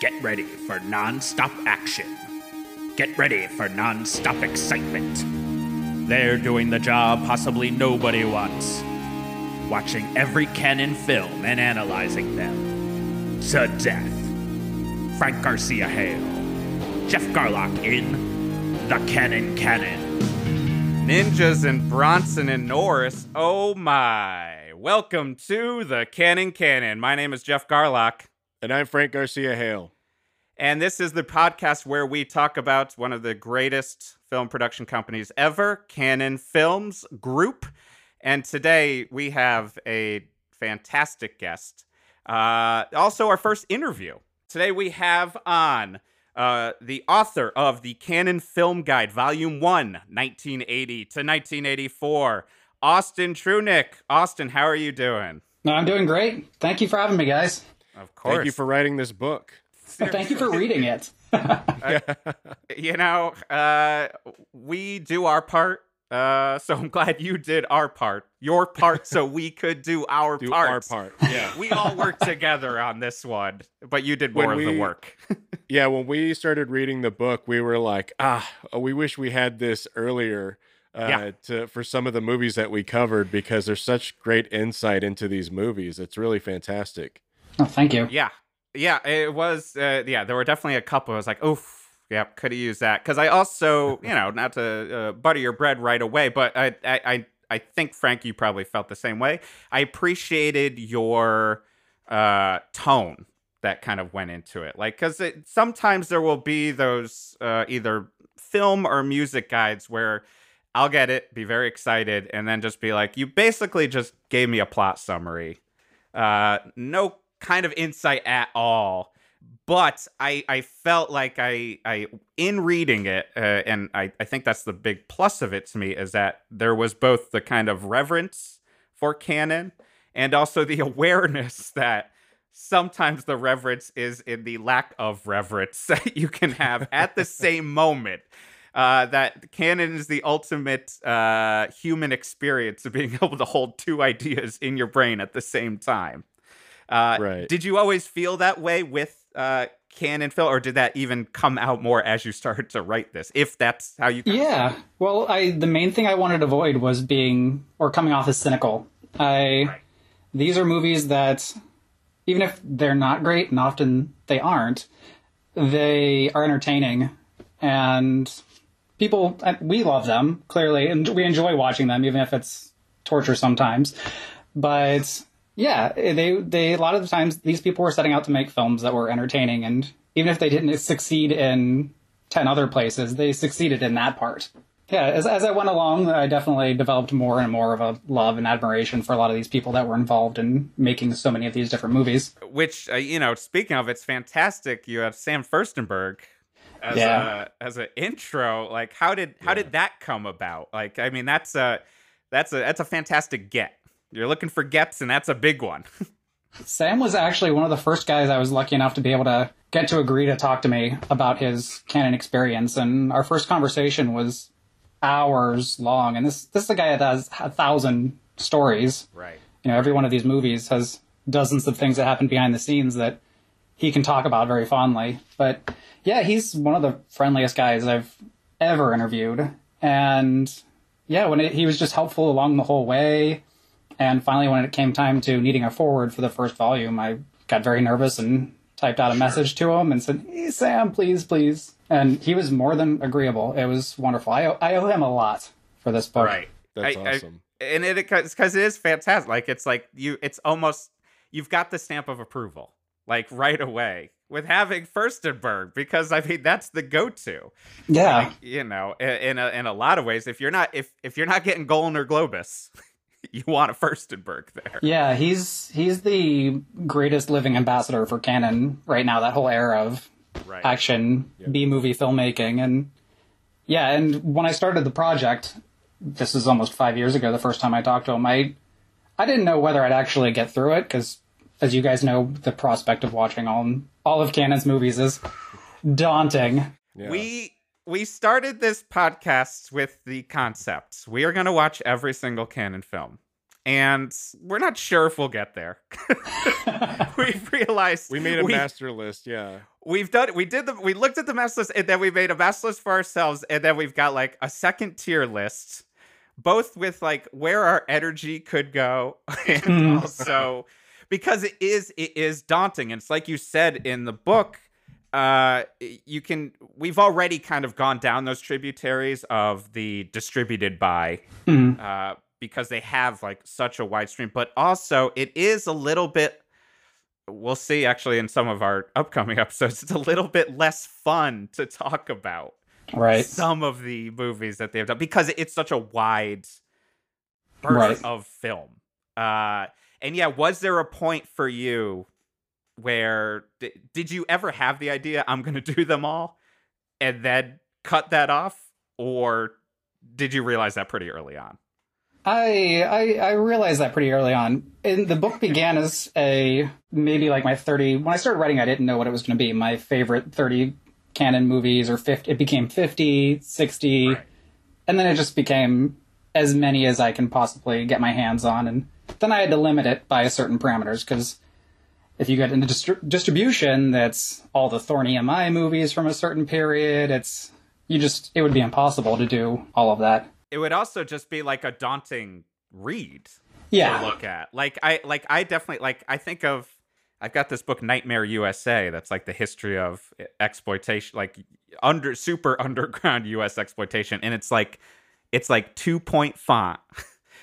Get ready for non-stop action. Get ready for non-stop excitement. They're doing the job possibly nobody wants. Watching every Cannon film and analyzing them. To death. Frank Garcia Hale. Jeff Garlock in The Cannon Canon. Ninjas and Bronson and Norris. Oh my. Welcome to the Cannon Canon. My name is Jeff Garlock. And I'm Frank Garcia Hale. And this is the podcast where we talk about one of the greatest film production companies ever, Cannon Films Group. And today we have a fantastic guest. Uh, also, our first interview. Today we have on uh, the author of the Cannon Film Guide, Volume 1, 1980 to 1984, Austin Trunick. Austin, how are you doing? No, I'm doing great. Thank you for having me, guys. Of course. Thank you for writing this book. Thank you for reading it. you know, uh, we do our part. Uh, so I'm glad you did our part, your part, so we could do our Do part. our part. Yeah. We all worked together on this one, but you did When more of the work. yeah, when we started reading the book, we were like, ah, we wish we had this earlier uh, Yeah. to for some of the movies that we covered because there's such great insight into these movies. It's really fantastic. Oh, thank you. yeah, yeah, it was. Uh, yeah, there were definitely a couple. I was like, oof. Yeah, could have used that because I also, you know, not to uh, butter your bread right away, but I, I, I, I think Frank, you probably felt the same way. I appreciated your uh, tone that kind of went into it, like because sometimes there will be those uh, either film or music guides where I'll get it, be very excited, and then just be like, you basically just gave me a plot summary, uh, no kind of insight at all but I, I felt like I, I in reading it, uh, and I, I think that's the big plus of it to me is that there was both the kind of reverence for Cannon and also the awareness that sometimes the reverence is in the lack of reverence that you can have at the same moment. Uh, that Cannon is the ultimate uh, human experience of being able to hold two ideas in your brain at the same time. Uh, Right. Did you always feel that way with uh, Cannon film, or did that even come out more as you started to write this? If that's how you, Yeah. Well, I the main thing I wanted to avoid was being or coming off as cynical. I these are movies that even if they're not great, and often they aren't, they are entertaining, and people we love them clearly, and we enjoy watching them, even if it's torture sometimes. But yeah, they they a lot of the times these people were setting out to make films that were entertaining, and even if they didn't succeed in ten other places, they succeeded in that part. Yeah, as, as I went along, I definitely developed more and more of a love and admiration for a lot of these people that were involved in making so many of these different movies. which uh, you know, speaking of, it's fantastic. You have Sam Firstenberg as Yeah. a as an intro. Like, how did how did that come about? Like, I mean, that's a that's a that's a fantastic get. You're looking for gets, and that's a big one. Sam was actually one of the first guys I was lucky enough to be able to get to agree to talk to me about his Cannon experience, and our first conversation was hours long. And this this is a guy that has a thousand stories. right. You know, every one of these movies has dozens of things that happen behind the scenes that he can talk about very fondly. But yeah, he's one of the friendliest guys I've ever interviewed, and yeah, when it, he was just helpful along the whole way. And finally, when it came time to needing a forward for the first volume, I got very nervous and typed out a message to him and said, "Hey, Sam, please, please." And he was more than agreeable. It was wonderful. I owe, I owe him a lot for this book. Right. That's I- I- awesome. and it because it is fantastic. Like it's like you, it's almost you've got the stamp of approval like right away with having Firstenberg because I mean that's the go-to. Yeah. Like, you know, i- in a, in a lot of ways, if you're not if if you're not getting Golan or Globus, you want a Firstenberg there. Yeah, he's he's the greatest living ambassador for Cannon right now. That whole era of Right. action B movie filmmaking, and yeah, and when I started the project, this is almost five years ago. The first time I talked to him, I I didn't know whether I'd actually get through it because, as you guys know, the prospect of watching all all of Cannon's movies is daunting. Yeah. We we started this podcast with the concept we are going to watch every single Cannon film, and we're not sure if we'll get there. We've realized We made a we- master list. Yeah. we've done we did the we looked at the master list and then we made a master list for ourselves and then we've got like a second tier list both with like where our energy could go and Mhm. also because it is it is daunting and it's like you said in the book uh you can we've already kind of gone down those tributaries of the distributed by Mhm. uh because they have like such a wide stream but also it is a little bit we'll see actually in some of our upcoming episodes it's a little bit less fun to talk about Right. some of the movies that they've done because it's such a wide berth Right. of film uh and yeah was there a point for you where di- did you ever have the idea i'm gonna do them all and then cut that off or did you realize that pretty early on I, I I realized that pretty early on. And the book began as a maybe like my 30 when I started writing I didn't know what it was going to be. My favorite 30 Cannon movies or 50 it became 50, 60 and then it just became as many as I can possibly get my hands on and then I had to limit it by certain parameters cuz if you get into distri- distribution that's all the Thorn EMI movies from a certain period, it's you just it would be impossible to do all of that. it would also just be like a daunting read Yeah. to look at. Like I like I definitely like I think of I've got this book Nightmare USA that's like the history of exploitation like under super underground US exploitation and it's like it's like 2 point font.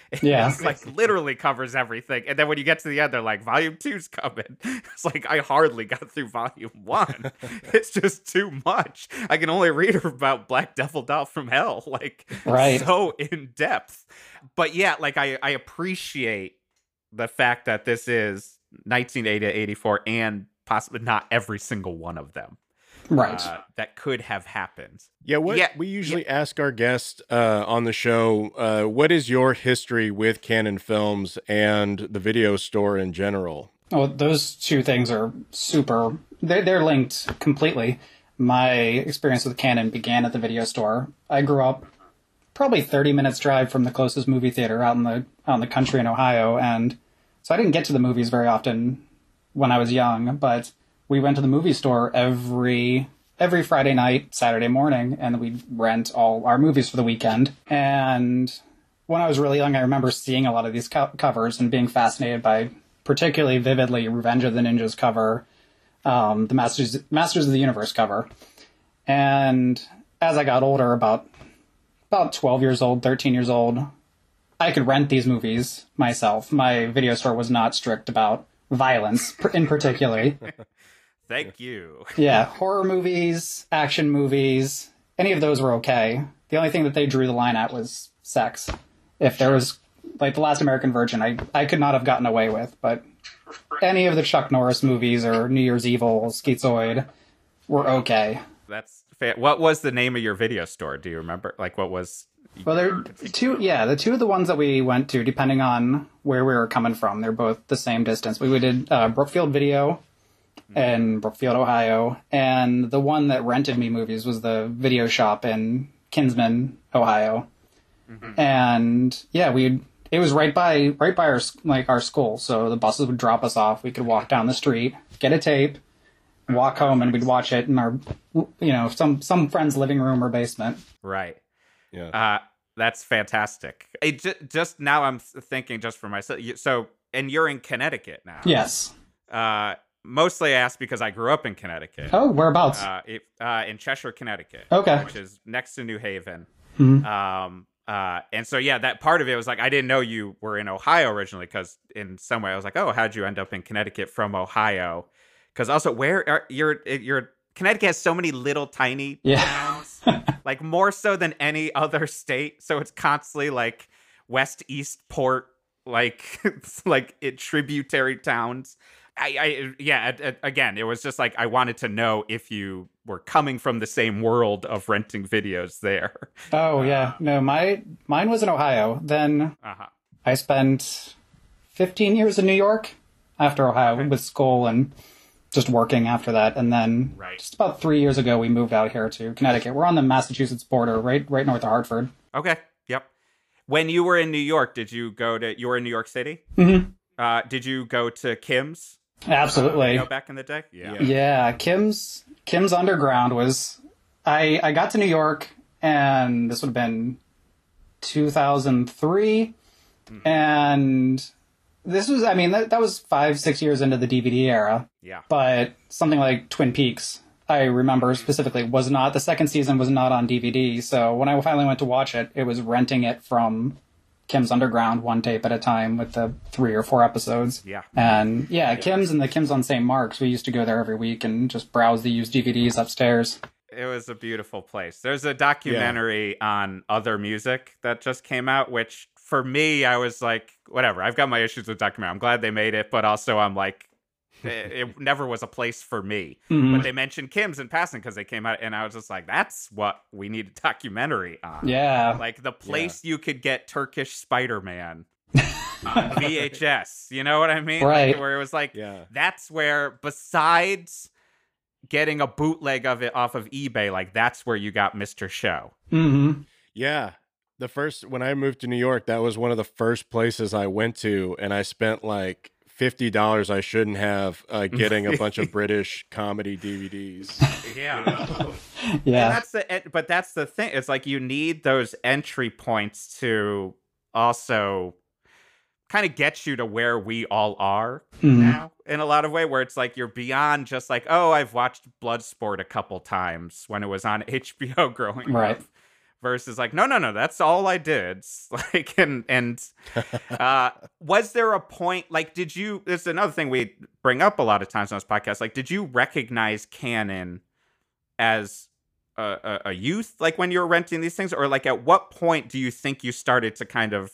Yeah. it's like literally covers everything. And then when you get to the end, they're like, volume two's coming. It's like I hardly got through volume one. it's just too much. I can only read about Black Devil Doll from Hell. Like Right. so in depth. But yeah, like I, I appreciate the fact that this is 1980 to 84 and possibly not every single one of them Right. uh, that could have happened. Yeah, what Yeah, we usually ask our guests uh, on the show, uh, what is your history with Cannon Films and the video store in general? Oh, those two things are super. They're, they're linked completely. My experience with Cannon began at the video store. I grew up probably 30 minutes drive from the closest movie theater out in the out in the country in Ohio, and so I didn't get to the movies very often when I was young. But we went to the movie store every every Friday night, Saturday morning, and we'd rent all our movies for the weekend. And when I was really young, I remember seeing a lot of these co- covers and being fascinated by, particularly vividly, Revenge of the Ninjas cover, um, the Masters Masters of the Universe cover. And as I got older, about about twelve years old, thirteen years old, I could rent these movies myself. My video store was not strict about violence, in particular. Thank you. Yeah, horror movies, action movies, any of those were okay. The only thing that they drew the line at was sex. If there was like the Last American Virgin, I I could not have gotten away with, but any of the Chuck Norris movies or New Year's Evil, Schizoid were okay. That's fair. What was the name of your video store? Do you remember? Like, what was? Well, they're two. Yeah, the two of the ones that we went to, depending on where we were coming from, they're both the same distance. We did uh, Brookfield Video in Brookfield, Ohio, and the one that rented me movies was the video shop in Kinsman, Ohio. And yeah, we it was right by right by our like our school, so the buses would drop us off. We could walk down the street, get a tape, walk home, and we'd watch it in our you know some some friend's living room or basement. Right. Yeah. Uh, that's fantastic. It ju- just now I'm thinking just for myself. So, and you're in Connecticut now. Yes. Uh, mostly asked because I grew up in Connecticut. Oh, whereabouts? Uh, it, uh, in Cheshire, Connecticut. Okay. Which is next to New Haven. Mhm. Um, uh, and so yeah, that part of it was like I didn't know you were in Ohio originally because in some way I was like, oh, how'd you end up in Connecticut from Ohio? Because also, where are you're you're Connecticut has so many little tiny Yeah. towns, like more so than any other state. So it's constantly like west east port, like like it tributary towns. I, I yeah. a- a- Again, it was just like I wanted to know if you were coming from the same world of renting videos there. Oh yeah, no, my mine was in Ohio. Then Uh huh. I spent 15 years in New York after Ohio with school and just working after that. And then Right. just about three years ago, we moved out here to Connecticut. We're on the Massachusetts border, right, right north of Hartford. Okay. Yep. When you were in New York, did you go to? You were in New York City. Mhm. Uh, did you go to Kim's? Absolutely. You know, back in the day. Yeah. Yeah, Kim's Kim's Underground was I I got to New York and this would have been 2003 hmm. and this was I mean that, that was 5 6 years into the DVD era Yeah. but something like Twin Peaks I remember hmm. specifically was not the second season was not on DVD so when I finally went to watch it it was renting it from Kim's Underground one tape at a time with the three or four episodes Yeah. and yeah, Kim's and the Kim's on St. Mark's. We used to go there every week and just browse the used DVDs upstairs. It was a beautiful place. There's a documentary on other music that just came out, which for me, I was like, whatever. I've got my issues with documentary. I'm glad they made it, but also I'm like, it, it never was a place for me. Mhm. But they mentioned Kim's in passing because they came out, and I was just like, that's what we need a documentary on. Yeah. Like the place you could get Turkish Spider Man on VHS. You know what I mean? Like, Right. where it was like, Yeah. that's where besides getting a bootleg of it off of eBay, like that's where you got Mr. Show. hmm Yeah. The first when I moved to New York, that was one of the first places I went to, and I spent like fifty dollars I shouldn't have uh, getting a bunch of British comedy DVDs. Yeah. And Yeah. that's the en- but that's the thing. It's like you need those entry points to also kind of get you to where we all are Mhm. now in a lot of way where it's like you're beyond just like oh I've watched Bloodsport a couple times when it was on HBO growing Right. up versus like no no no that's all I did. Like and and uh was there a point like did you this is another thing we bring up a lot of times on this podcast like did you recognize Cannon as a, a, a youth like when you were renting these things? Or like at what point do you think you started to kind of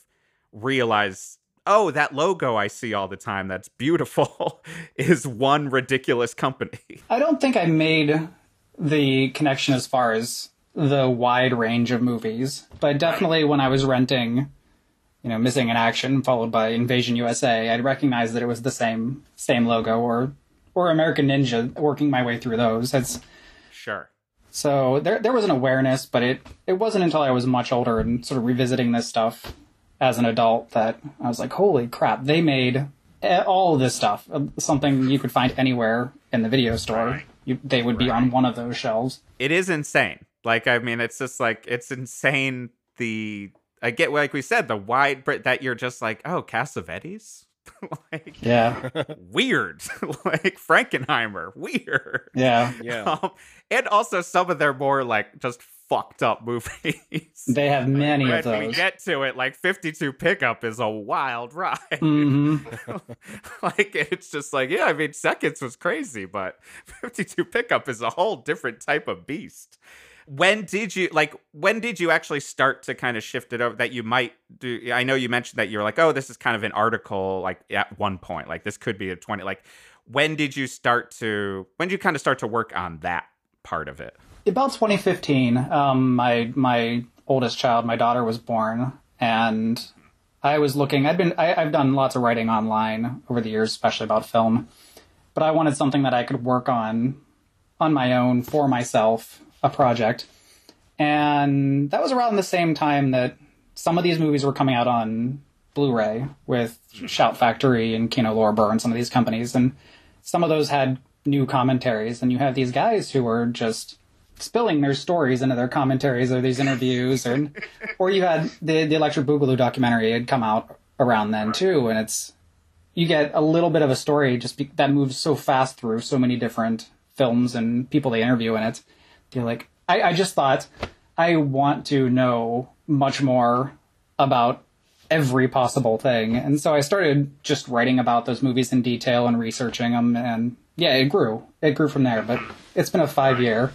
realize oh that logo i see all the time that's beautiful is one ridiculous company? I don't think I made the connection as far as the wide range of movies, but definitely when I was renting, you know, Missing in Action followed by Invasion USA, I'd recognize that it was the same same logo or or American Ninja working my way through those. It's sure So there there was an awareness, but it it wasn't until I was much older and sort of revisiting this stuff as an adult that I was like, holy crap, they made all of this stuff uh, something you could find anywhere in the video store. You, they would be on one of those shelves. it is insane. Like, I mean, it's just like it's insane. The I get like we said the wide br- that you're just like, oh, Cassavetes, like Yeah, weird, like Frankenheimer, weird. yeah. Yeah. Um, and also some of their more like just fucked up movies. They have many of when we those. get to it, like 52 pickup is a wild ride. hmm like it's just like, yeah, I mean, seconds was crazy, but 52 pickup is a whole different type of beast. When did you like when did you actually start to kind of shift it over that you might do I know you mentioned that you were like, oh, this is kind of an article like at one point, like this could be a 20 like when did you start to when did you kind of start to work on that part of it? About 2015, um, my my oldest child, my daughter, was born, and I was looking. I've been I, I've done lots of writing online over the years, especially about film, but I wanted something that I could work on on my own for myself, a project, and that was around the same time that some of these movies were coming out on Blu-ray with Shout Factory and Kino Lorber and some of these companies, and some of those had new commentaries, and you have these guys who are just spilling their stories into their commentaries or these interviews, or or you had the the Electric Boogaloo documentary had come out around then too, and it's you get a little bit of a story just be, that moves so fast through so many different films and people they interview in it. Like, I, I just thought I want to know much more about every possible thing, and so I started just writing about those movies in detail and researching them, and yeah, it grew. It grew from there, but it's been a five year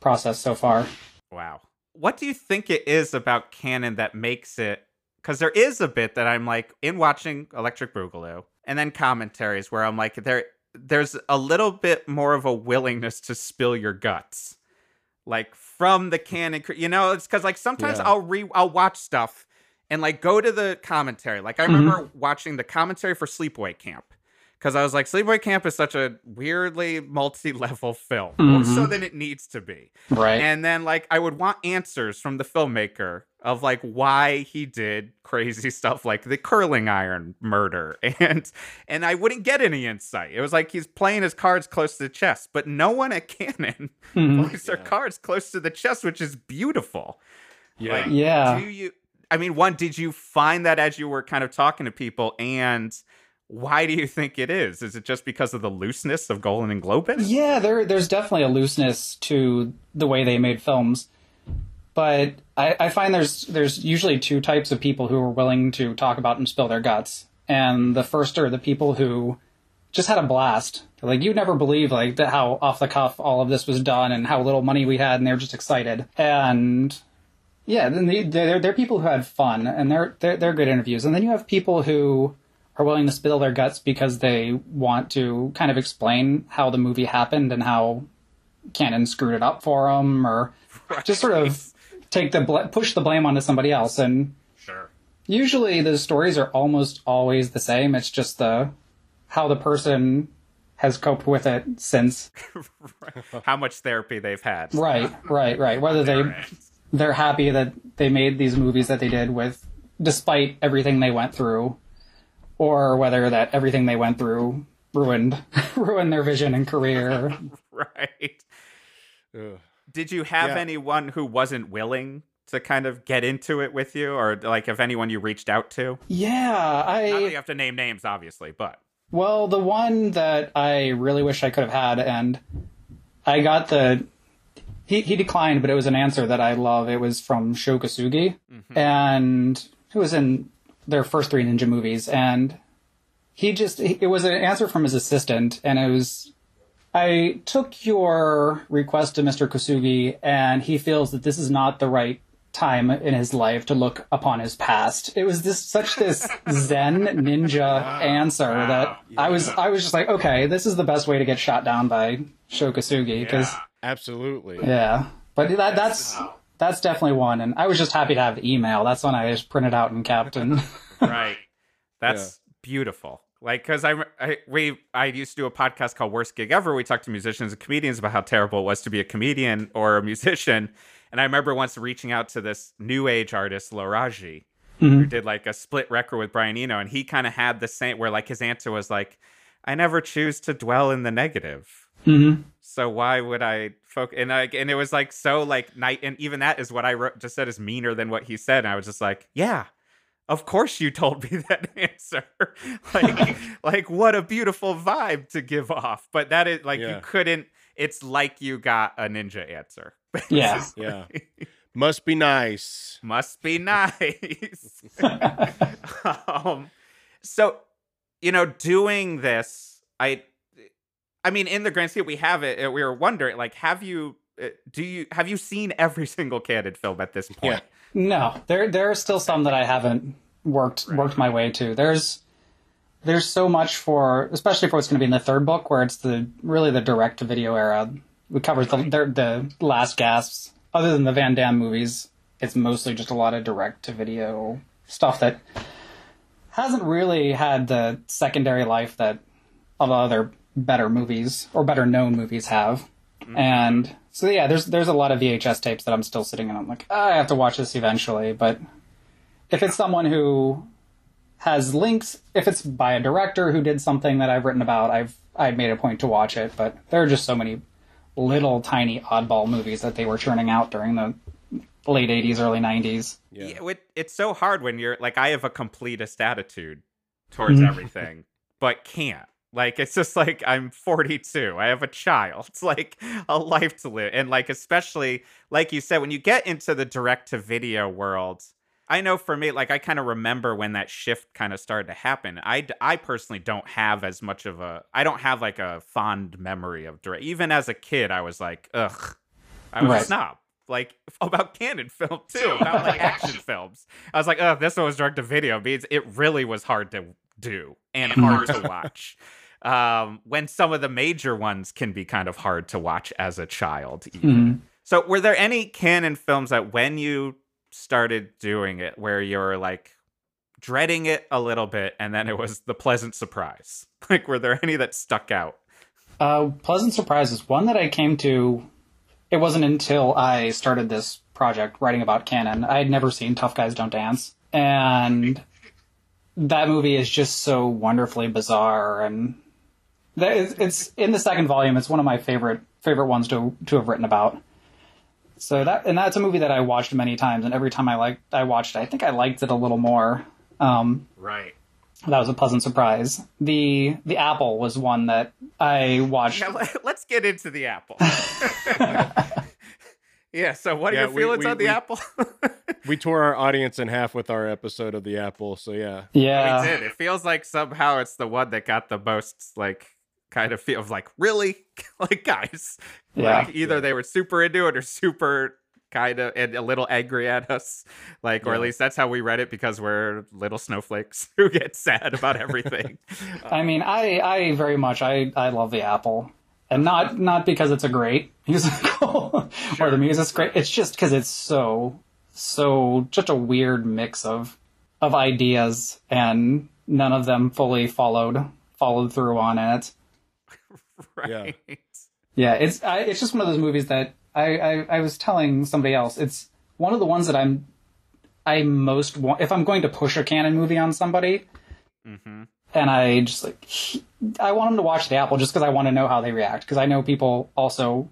process so far. Wow. What do you think it is about Cannon that makes it? Because there is a bit that I'm like in watching Electric Boogaloo and then commentaries where I'm like, there, there's a little bit more of a willingness to spill your guts, like from the mm. Cannon. You know, it's because like sometimes Yeah. I'll re, I'll watch stuff and like go to the commentary. Like I mm-hmm. remember watching the commentary for Sleepaway Camp because I was like, Sleepaway Camp is such a weirdly multi-level film, more so Mhm. than it needs to be. Right. And then like I would want answers from the filmmaker of like why he did crazy stuff like the curling iron murder and and I wouldn't get any insight. It was like he's playing his cards close to the chest, but no one at Cannon Mhm. plays their cards close to the chest, which is beautiful. Yeah. Like, Yeah. Do you I mean, one, did you find that as you were kind of talking to people and why do you think it is? Is it just because of the looseness of Golan and Globus? Yeah, there there's definitely a looseness to the way they made films. But I, I find there's there's usually two types of people who are willing to talk about and spill their guts. And the first are the people who just had a blast. Like you'd never believe like that how off the cuff all of this was done and how little money we had and they're just excited. And yeah, then the, they're they're people who had fun and they're, they're they're good interviews. And then you have people who are willing to spill their guts because they want to kind of explain how the movie happened and how Cannon screwed it up for them, or just sort of take the bl- push the blame onto somebody else. And Sure. usually the stories are almost always the same. It's just the how the person has coped with it since. How much therapy they've had. Right, right, right. Whether they they're happy that they made these movies that they did with despite everything they went through or whether that everything they went through ruined ruined their vision and career Right. Ugh. Did you have Yeah. anyone who wasn't willing to kind of get into it with you, or like if anyone you reached out to? yeah Not that i you have to name names, obviously, but well the one that i really wish i could have had and i got the he, he declined but it was an answer that i love it was from Sho Kosugi mm-hmm. and it was in their first three ninja movies and he just it was an answer from his assistant and it was i took your request to mr kosugi and he feels that this is not the right time in his life to look upon his past. It was this such this zen ninja answer that i was i was just like okay this is the best way to get shot down by Sho Kosugi because Absolutely. yeah. But that that's that's definitely one and i was just happy to have the email that's one i just printed out and kept and right. That's beautiful. Like, because I, I we I used to do a podcast called Worst Gig Ever. We talked to musicians and comedians about how terrible it was to be a comedian or a musician. And I remember once reaching out to this new age artist, Laraaji, who mm-hmm. did like a split record with Brian Eno, and he kind of had the same where like his answer was like, "I never choose to dwell in the negative." Mhm. So why would I focus? And like, and it was like so like night, and even that is what I wrote, just said is meaner than what he said. And I was just like, yeah, of course you told me that answer. like, like what a beautiful vibe to give off. But that is like Yeah. you couldn't. It's like you got a ninja answer. Yeah. Yeah. Must be nice. Must be nice. um, so, you know, doing this, I, I mean, in the grand scheme, we have it. uh, We were wondering, like, have you, uh, do you, have you seen every single Cannon film at this point? No, there there are still some that I haven't worked worked my way to. There's there's so much for, especially for what's going to be in the third book, where it's the really the direct to video era. We covered the the, the last gasps. Other than the Van Damme movies, it's mostly just a lot of direct to video stuff that hasn't really had the secondary life that a lot of other better movies or better known movies have. And so yeah, there's there's a lot of VHS tapes that I'm still sitting and I'm like, "Ah, I have to watch this eventually. But if it's someone who has links, if it's by a director who did something that I've written about, I've I've made a point to watch it. But there are just so many little tiny oddball movies that they were churning out during the late '80s, early '90s. Yeah. Yeah, it, it's so hard when you're like, I have a completist attitude towards Mhm. everything, but can't. Like, it's just like I'm 42. I have a child. It's like a life to live. And, like, especially, like you said, when you get into the direct to video world, I know for me, like, I kind of remember when that shift kind of started to happen. I I personally don't have as much of a, I don't have like a fond memory of direct. Even as a kid, I was like, ugh, I was a snob. Like about Cannon film oh too, about like action films. I was like, oh, this one was direct to video. Means it really was hard to do and hard to watch. Um, when some of the major ones can be kind of hard to watch as a child. Even. Mhm. So, were there any Cannon films that when you started doing it, where you're like, dreading it a little bit, and then it was the pleasant surprise. Like, were there any that stuck out? Uh, pleasant surprises. One that I came to. It wasn't until I started this project writing about canon. I had never seen Tough Guys Don't Dance, and that movie is just so wonderfully bizarre. And that is- it's in the second volume. It's one of my favorite favorite ones to to have written about. So that and that's a movie that I watched many times, and every time I like I watched it, I think I liked it a little more. Um, Right. that was a pleasant surprise. The the apple was one that I watched. Now, let- let's get into the apple. yeah. So, what are Yeah, your feelings we- on the we- apple? We tore our audience in half with our episode of the Apple, so yeah. Yeah, we did. It feels like somehow it's the one that got the most like kind of feel of like really like guys. Yeah. Like either they were super into it or super kind of and a little angry at us. Like, or at least that's how we read it because we're little snowflakes who get sad about everything. I mean, I I very much I I love the apple, and not not because it's a great musical or the music's great. It's just because it's so so such a weird mix of of ideas, and none of them fully followed followed through on it. right. Yeah, it's I, it's just one of those movies that I, I I was telling somebody else. It's one of the ones that I'm I most want if I'm going to push a Cannon movie on somebody, hmm and I just like I want them to watch the Apple just because I want to know how they react because I know people also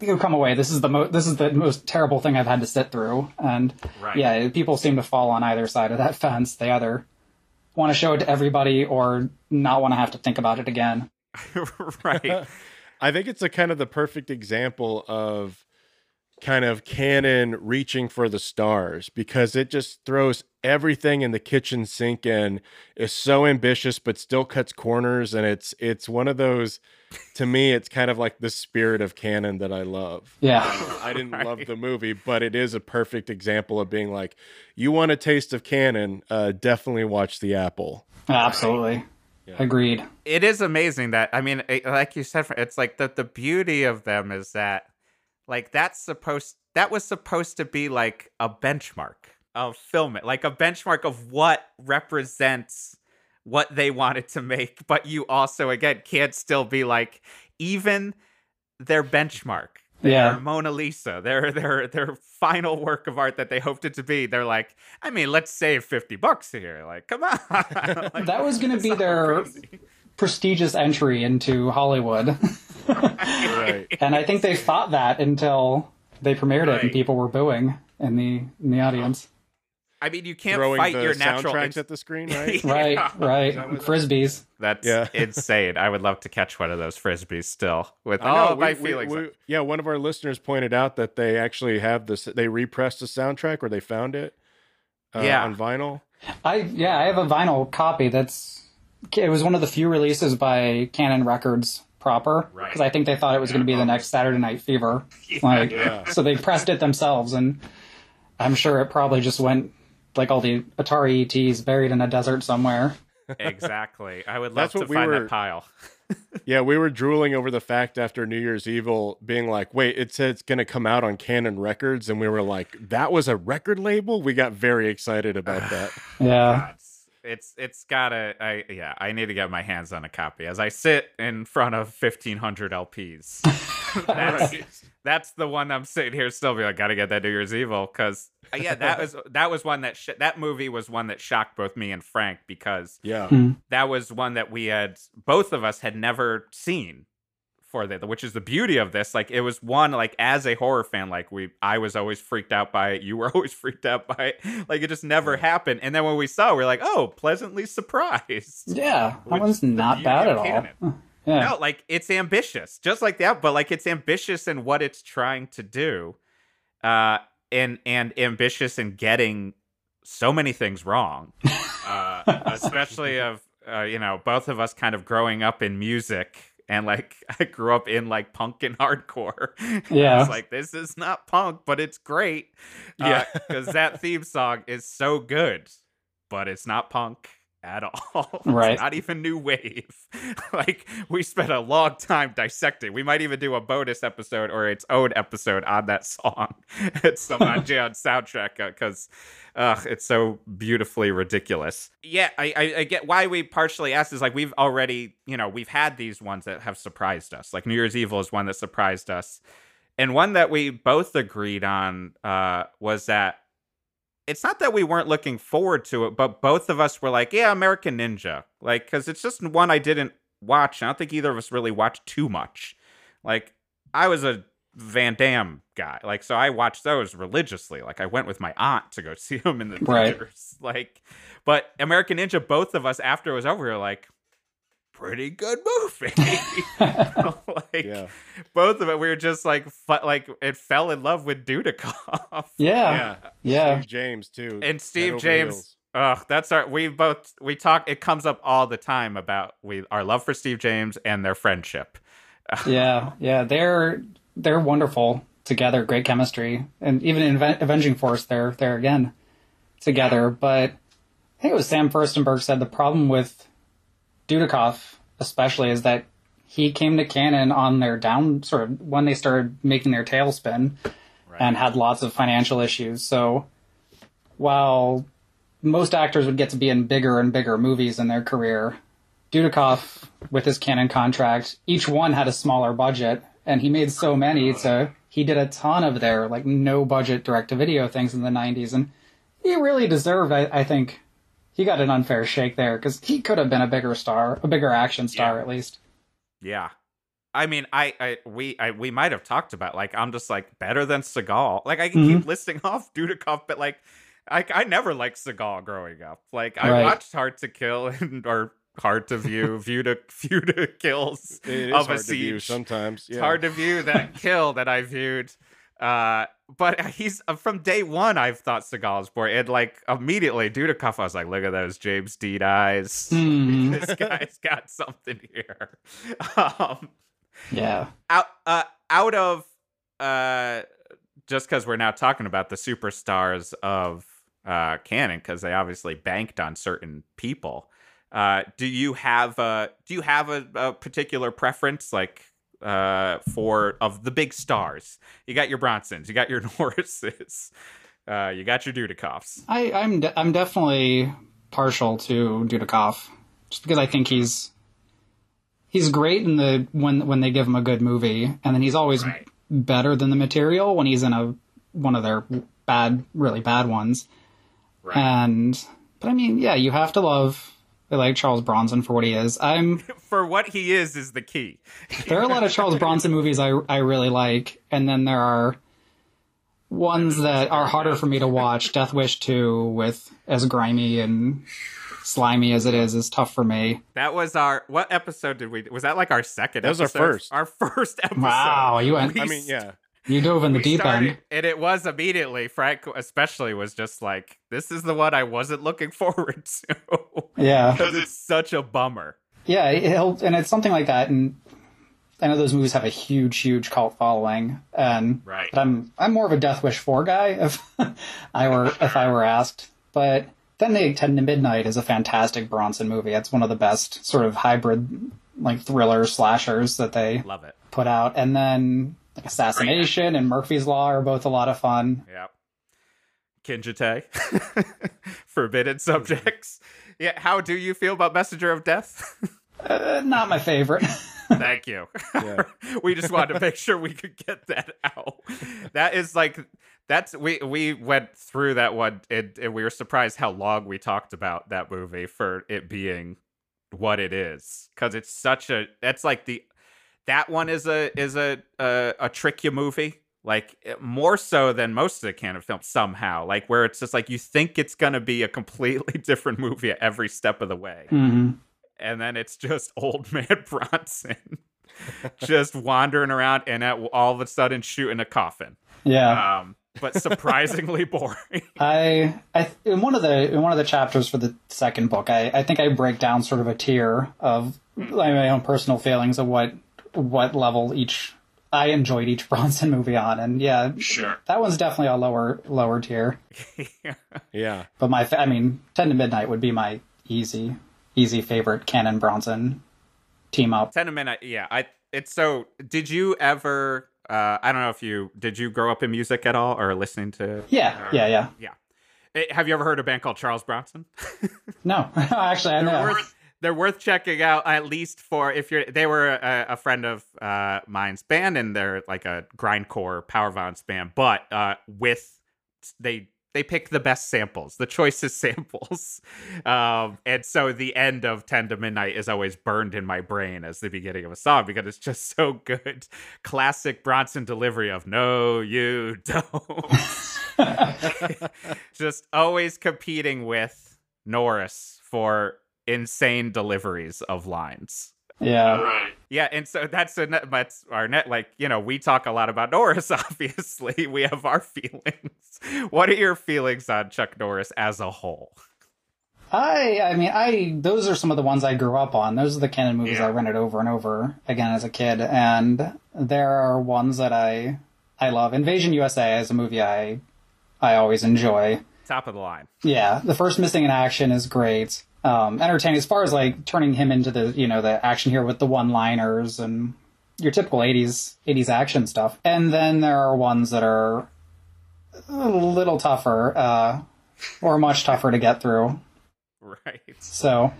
who come away. This is the most this is the most terrible thing I've had to sit through, and Right. yeah, people seem to fall on either side of that fence. They either want to show it to everybody or not want to have to think about it again. right. I think it's a kind of the perfect example of kind of Cannon reaching for the stars because it just throws everything in the kitchen sink and is so ambitious but still cuts corners and it's it's one of those to me it's kind of like the spirit of Cannon that I love. Yeah. I didn't love the movie, but it is a perfect example of being like, you want a taste of Cannon, uh, definitely watch The Apple. Absolutely. Agreed. it is amazing that I mean, it- like you said, it's like the the beauty of them is that like that's supposed that was supposed to be like a benchmark of film it, like a benchmark of what represents what they wanted to make, but you also again can't still be like even their benchmark. Their Yeah. Mona Lisa, their their their final work of art that they hoped it to be. They're like, I mean, let's save fifty bucks here. Like, come on. Like, That was going to be their crazy. Prestigious entry into Hollywood. Right. and I think they thought that until they premiered it and people were booing in the in the audience. I mean, you can't Throwing fight the your natural. soundtracks inst- at the screen, right? Right, Yeah. right. Frisbees. That's Yeah. insane. I would love to catch one of those frisbees still with I all know, of my we- we- feelings. we- yeah, one of our listeners pointed out that they actually have this. They repressed the soundtrack, or they found it. Uh, Yeah. on vinyl. I yeah, I have a vinyl copy that's it was one of the few releases by Cannon Records proper Right. because I think they thought it was going to be the next Saturday Night Fever. Like Yeah. so they pressed it themselves and I'm sure it probably just went like all the Atari ETs buried in a desert somewhere. exactly. I would love That's to what we find were- that pile. Yeah, we were drooling over the fact after New Year's Evil being like, wait, it said it's going to come out on Cannon Records. And we were like, that was a record label? We got very excited about that. Yeah. It's it's it's gotta. I yeah. I need to get my hands on a copy as I sit in front of fifteen hundred LPs. that's, that's the one I'm sitting here still be like, gotta get that New Year's Evil because uh, yeah, that was that was one that sh- that movie was one that shocked both me and Frank because Yeah. Hmm. that was one that we had both of us had never seen for the which is the beauty of this like it was one like as a horror fan like we i was always freaked out by it you were always freaked out by it like it just never happened and then when we saw it, we are like oh pleasantly surprised Yeah. That one's not bad at all. Yeah. no like it's ambitious just like that but like it's ambitious in what it's trying to do uh and and ambitious in getting so many things wrong uh especially of uh, you know both of us kind of growing up in music and like I grew up in like punk and hardcore. Yeah. I was like, this is not punk, but it's great. Uh, yeah. Because that theme song is so good, but it's not punk at all. Right. Not even new wave. like we spent a long time dissecting. We might even do a bonus episode or its own episode on that song. it's the Manjian soundtrack because uh, it's so beautifully ridiculous. Yeah, I, I, I get why we partially asked is like we've already, you know, we've had these ones that have surprised us. Like New Year's Evil is one that surprised us. And one that we both agreed on uh, was that it's not that we weren't looking forward to it, but both of us were like, yeah, American Ninja. Like, because it's just one I didn't watch. I don't think either of us really watched too much. Like, I was a Van Damme guy. Like, so I watched those religiously. Like, I went with my aunt to go see them in the Right. theaters. Like, but American Ninja, both of us, after it was over, we were like, pretty good movie. like, Yeah. both of it, we were just like, fu- like, it fell in love with Dudikoff. Yeah. Yeah. Steve James too. And Steve James. heels. Ugh, that's our. We both we talk. It comes up all the time about we our love for Steve James and their friendship. yeah, yeah, they're they're wonderful together, great chemistry, and even in Aven- Avenging Force, they're they're again together. But I think it was Sam Firstenberg said the problem with Dudikoff, especially, is that he came to Cannon on their down sort of when they started making their tailspin, and had lots of financial issues. So while most actors would get to be in bigger and bigger movies in their career, Dudikoff, with his Cannon contract, each one had a smaller budget, and he made so many. So he did a ton of their like no budget direct to video things in the '90s, and he really deserved. I, I think he got an unfair shake there because he could have been a bigger star, a bigger action star Yeah. at least. Yeah, I mean, I, I we I, we might have talked about like I'm just like better than Seagal. Like I can keep listing off Dudikoff, but like I I never liked Seagal growing up. Like I Right. watched Hard to Kill and or Hard to View, View to View to Kills It is of a hard to view siege. sometimes. It's Yeah. hard to view that kill that I viewed. Uh, but he's uh, from day one. I've thought Seagal's boy, and like immediately, Dudikoff, I was like, look at those James Dean eyes. Hmm. this guy's got something here. Um, Yeah, out uh, out of uh, just because we're now talking about the superstars of uh, Cannon, because they obviously banked on certain people. Uh, do you have a do you have a, a particular preference like uh, for of the big stars? You got your Bronsons, you got your Norrises, uh, you got your Dudikoffs. I, I'm de- I'm definitely partial to Dudikoff, just because I think he's he's great in the when when they give him a good movie, and then he's always Right. better than the material when he's in a one of their bad, really bad ones. Right. And but I mean, yeah, you have to love. I like Charles Bronson for what he is. I'm For what he is is the key. there are a lot of Charles Bronson movies I I really like, and then there are ones that are harder for me to watch. Death Wish 2 with as grimy and slimy as it is is tough for me. That was our what episode did we? Was that like our second? That was our first. Our first episode. Wow, you went We I mean, yeah. You dove in the deep started, end. and it was immediately Frank, especially was just like, "This is the one I wasn't looking forward to," Yeah. because it's such a bummer. Yeah, and it's something like that and I know those movies have a huge, huge cult following, and Right. but I'm I'm more of a Death Wish four guy if I were if I were asked. But then they Ten to Midnight is a fantastic Bronson movie. It's one of the best sort of hybrid like thriller slashers that they Love it. put out. And then like, Assassination and Murphy's Law are both a lot of fun. Yep. Kinjite. Forbidden subjects. Yeah. How do you feel about Messenger of Death? Uh, not my favorite. Thank you. Yeah. we just wanted to make sure we could get that out. That is like that's we we went through that one and, and we were surprised how long we talked about that movie for it being what it is because it's such a that's like the that one is a is a a, a trick you movie like eh, more so than most of the Cannon films somehow like where it's just like you think it's gonna be a completely different movie at every step of the way hmm and then it's just old man Bronson just wandering around and at, all of a sudden shooting a coffin. Yeah. Um, but surprisingly boring. I, I in one of the in one of the chapters for the second book, I, I think I break down sort of a tier of my own personal feelings of what what level each I enjoyed each Bronson movie on, and yeah, Sure. that one's definitely a lower lower tier. Yeah. But my, I mean, Ten to Midnight would be my easy, easy favorite Cannon Bronson team up. Ten to Midnight, yeah. I it's so. Did you ever? Uh, I don't know if you did. You grow up in music at all, or listening to? Yeah, yeah, yeah. Yeah. Eh, Have you ever heard a band called Charles Bronson? No, actually, I they're know. worth they're worth checking out at least for if you're they were a, a friend of uh mine's band and they're like a grindcore power violence band but uh with they they pick the best samples the choicest samples. Um and so the end of 10 to midnight is always burned in my brain as the beginning of a song because it's just so good. Classic bronson delivery of no you don't. Just always competing with Norris for insane deliveries of lines. Yeah, Right. Yeah, and so that's a net, that's our net. Like you know, we talk a lot about Norris. Obviously, we have our feelings. What are your feelings on Chuck Norris as a whole? I, I mean, I those are some of the ones I grew up on. Those are the Cannon movies Yeah. I rented over and over again as a kid, and there are ones that I, I love. Invasion USA is a movie I, I always enjoy. Top of the line. Yeah, the first Missing in Action is great. Um, entertaining as far as like turning him into the you know the action here with the one liners and your typical 80s 80s action stuff. And then there are ones that are a little tougher, uh, or much tougher to get through. Right. So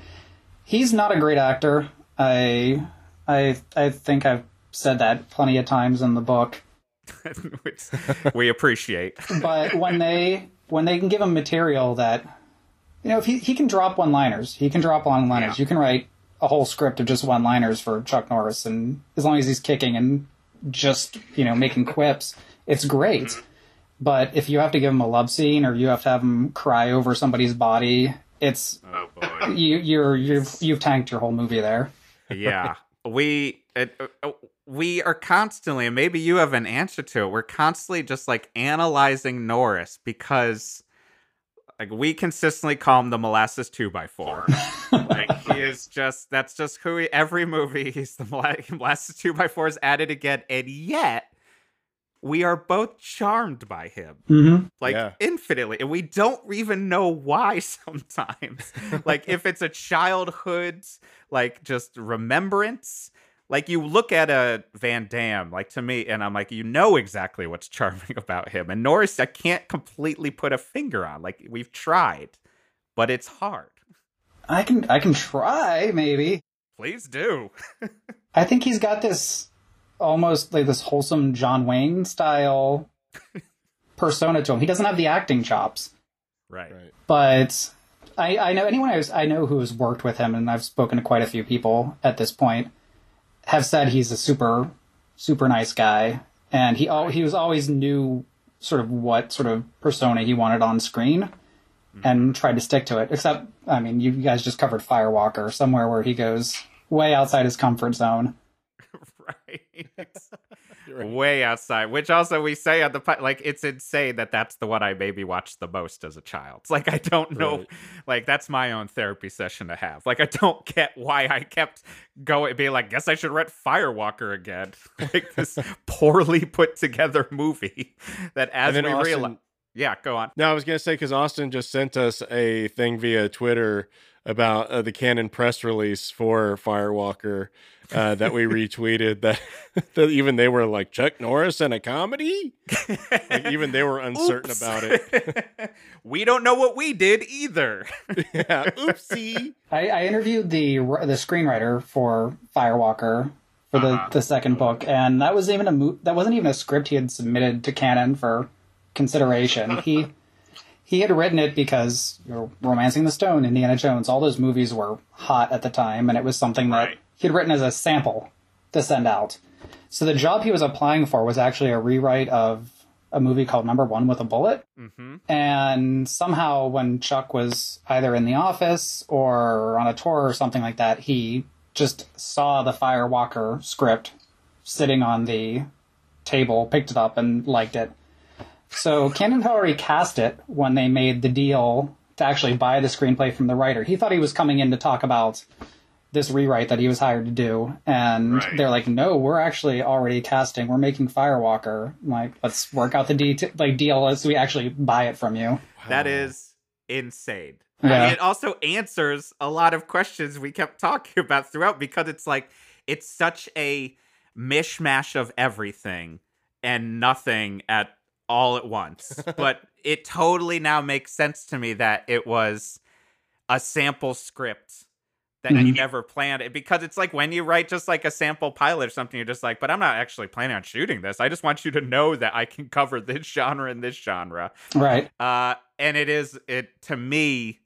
he's not a great actor. I I I think I've said that plenty of times in the book. Which we appreciate. but when they when they can give him material that you know if he, he can drop one liners he can drop one liners Yeah. you can write a whole script of just one liners for chuck norris and as long as he's kicking and just you know making quips it's great. But if you have to give him a love scene or you have to have him cry over somebody's body it's Oh boy. you you're you've you've tanked your whole movie there. Yeah. We it, uh, we are constantly and maybe you have an answer to it we're constantly just like analyzing norris because like we consistently call him the molasses 2 by 4 like he is just that's just who he every movie he's the molasses 2 by 4 is added again and yet we are both charmed by him mm-hmm. like Yeah. infinitely and we don't even know why sometimes like if it's a childhood like just remembrance like you look at a van damme like to me and i'm like you know exactly what's charming about him. And norris i can't completely put a finger on like we've tried but it's hard. I can i can try maybe. Please do. I think he's got this almost like this wholesome John Wayne style persona to him. He doesn't have the acting chops, right, Right. but I, I know anyone who's, I know who has worked with him, and I've spoken to quite a few people at this point, have said he's a super, super nice guy, and he al- he was always knew sort of what sort of persona he wanted on screen. And tried to stick to it. Except, I mean, you guys just covered Firewalker, somewhere where he goes way outside his comfort zone. right way outside which also we say on the like it's insane that that's the one i maybe watched the most as a child. Like i don't know Right. like that's my own therapy session to have. Like i don't get why i kept going being like guess i should rent firewalker again. Like this poorly put together movie that as we realize yeah go on. No, I was gonna say because Austin just sent us a thing via Twitter about uh, the Cannon press release for Firewalker uh, that we retweeted. That, that even they were like Chuck Norris and a comedy. Like even they were uncertain Oops. about it. we don't know what we did either yeah, oopsie. I, I interviewed the the screenwriter for Firewalker for the, Uh-huh. the second book, and that was even a mo- that wasn't even a script he had submitted to Cannon for consideration. he he had written it because you know, Romancing the Stone, Indiana Jones, all those movies were hot at the time, and it was something that Right. he had written as a sample to send out. So the job he was applying for was actually a rewrite of a movie called Number One with a Bullet. hmm And somehow, when Chuck was either in the office or on a tour or something like that, he just saw the Firewalker script sitting on the table, picked it up, and liked it. So Cannon had already cast it when they made the deal to actually buy the screenplay from the writer. He thought he was coming in to talk about this rewrite that he was hired to do, and Right. they're like, "No, we're actually already casting. We're making Firewalker. I'm like, let's work out the de- like deal as we actually buy it from you." That is insane. I Yeah. mean, it also answers a lot of questions we kept talking about throughout because it's like it's such a mishmash of everything and nothing at all at once. but it totally now makes sense to me that it was a sample script that you Mhm. never planned it because it's like when you write just like a sample pilot or something you're just like but i'm not actually planning on shooting this i just want you to know that i can cover this genre and this genre Right. uh, and it is it to me,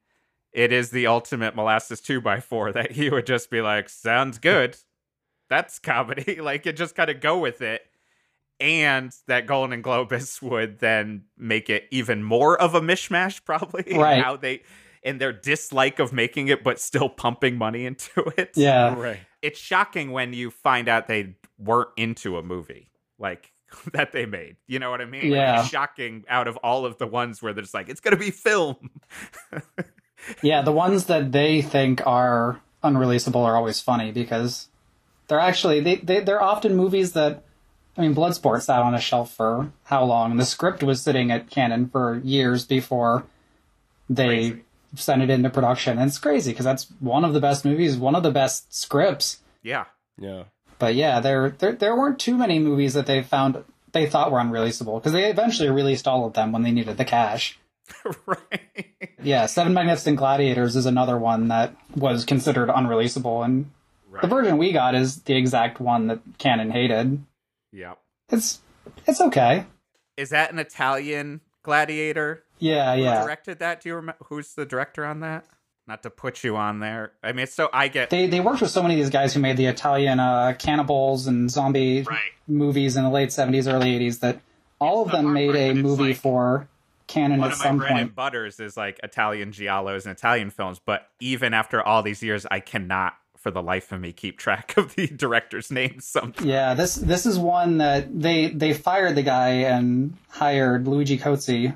it is the ultimate molasses two by four that he would just be like, "Sounds good, that's comedy." like you just kind of go with it, and that Golan-Globus would then make it even more of a mishmash, probably. in Right. How they and their dislike of making it, but still pumping money into it. Yeah. Right. it's shocking when you find out they weren't into a movie like that they made. You know what I mean? Yeah. it's shocking out of all of the ones where there's like, it's gonna be film. Yeah, the ones that they think are unreleasable are always funny because they're actually they, they they're often movies that I mean Bloodsport sat on a shelf for how long? The script was sitting at Cannon for years before they Crazy. sent it into production. And it's crazy because that's one of the best movies, one of the best scripts. yeah. Yeah. But yeah, there there there weren't too many movies that they found they thought were unreleasable because they eventually released all of them when they needed the cash. right. Yeah, Seven Magnificent Gladiators is another one that was considered unreleasable, and the version we got is the exact one that Cannon hated. Yep. It's it's okay. Is that an Italian gladiator? Yeah, Who yeah. directed that? Do you remember who's the director on that? Not to put you on there. I mean, so I get They they worked with so many of these guys who made the Italian uh, cannibals and zombie Right. movies in the late seventies, early eighties. That all of so them made a movie like- for Cannon one at of my some bread and point. butters is like Italian giallos and Italian films, but even after all these years, I cannot, for the life of me, keep track of the director's names. Sometimes, Yeah, this this is one that they they fired the guy and hired Luigi Cozzi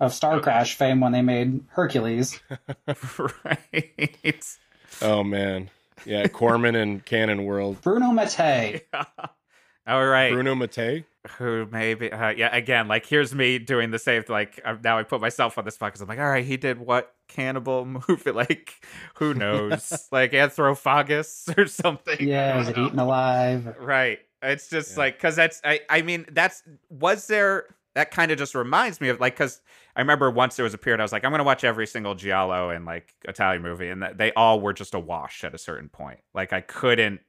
of Star Crash fame when they made Hercules. right? Oh man. Yeah, Corman and Cannon World. Bruno Mattei. All right. Bruno Mattei. Who maybe? Uh, yeah. Again, like here's me doing the same. Like uh, now, I put myself on the spot because I'm like, all right, he did what cannibal movie? Like, who knows? like Anthropophagus or something. Yeah, don't was it know. Eaten Alive? Right. It's just Yeah. like because that's I I mean that's was there that kind of just reminds me of like because I remember once there was a period I was like I'm gonna watch every single giallo and like Italian movie and they all were just a wash at a certain point. Like I couldn't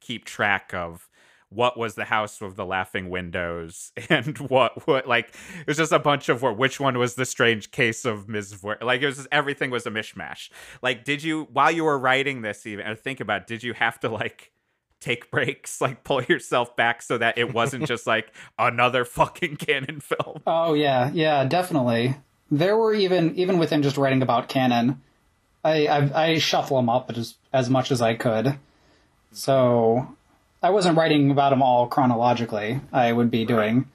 keep track of what was the house with the laughing windows and what what like it was just a bunch of what which one was the strange case of Ms. Like it was just everything was a mishmash. Like did you while you were writing this even or think about it, did you have to like take breaks, like pull yourself back so that it wasn't just like another fucking Cannon film. Oh yeah, yeah, definitely. There were even even within just writing about Cannon, I I, I shuffle them up as as much as I could. So I wasn't writing about them all chronologically. I would be doing.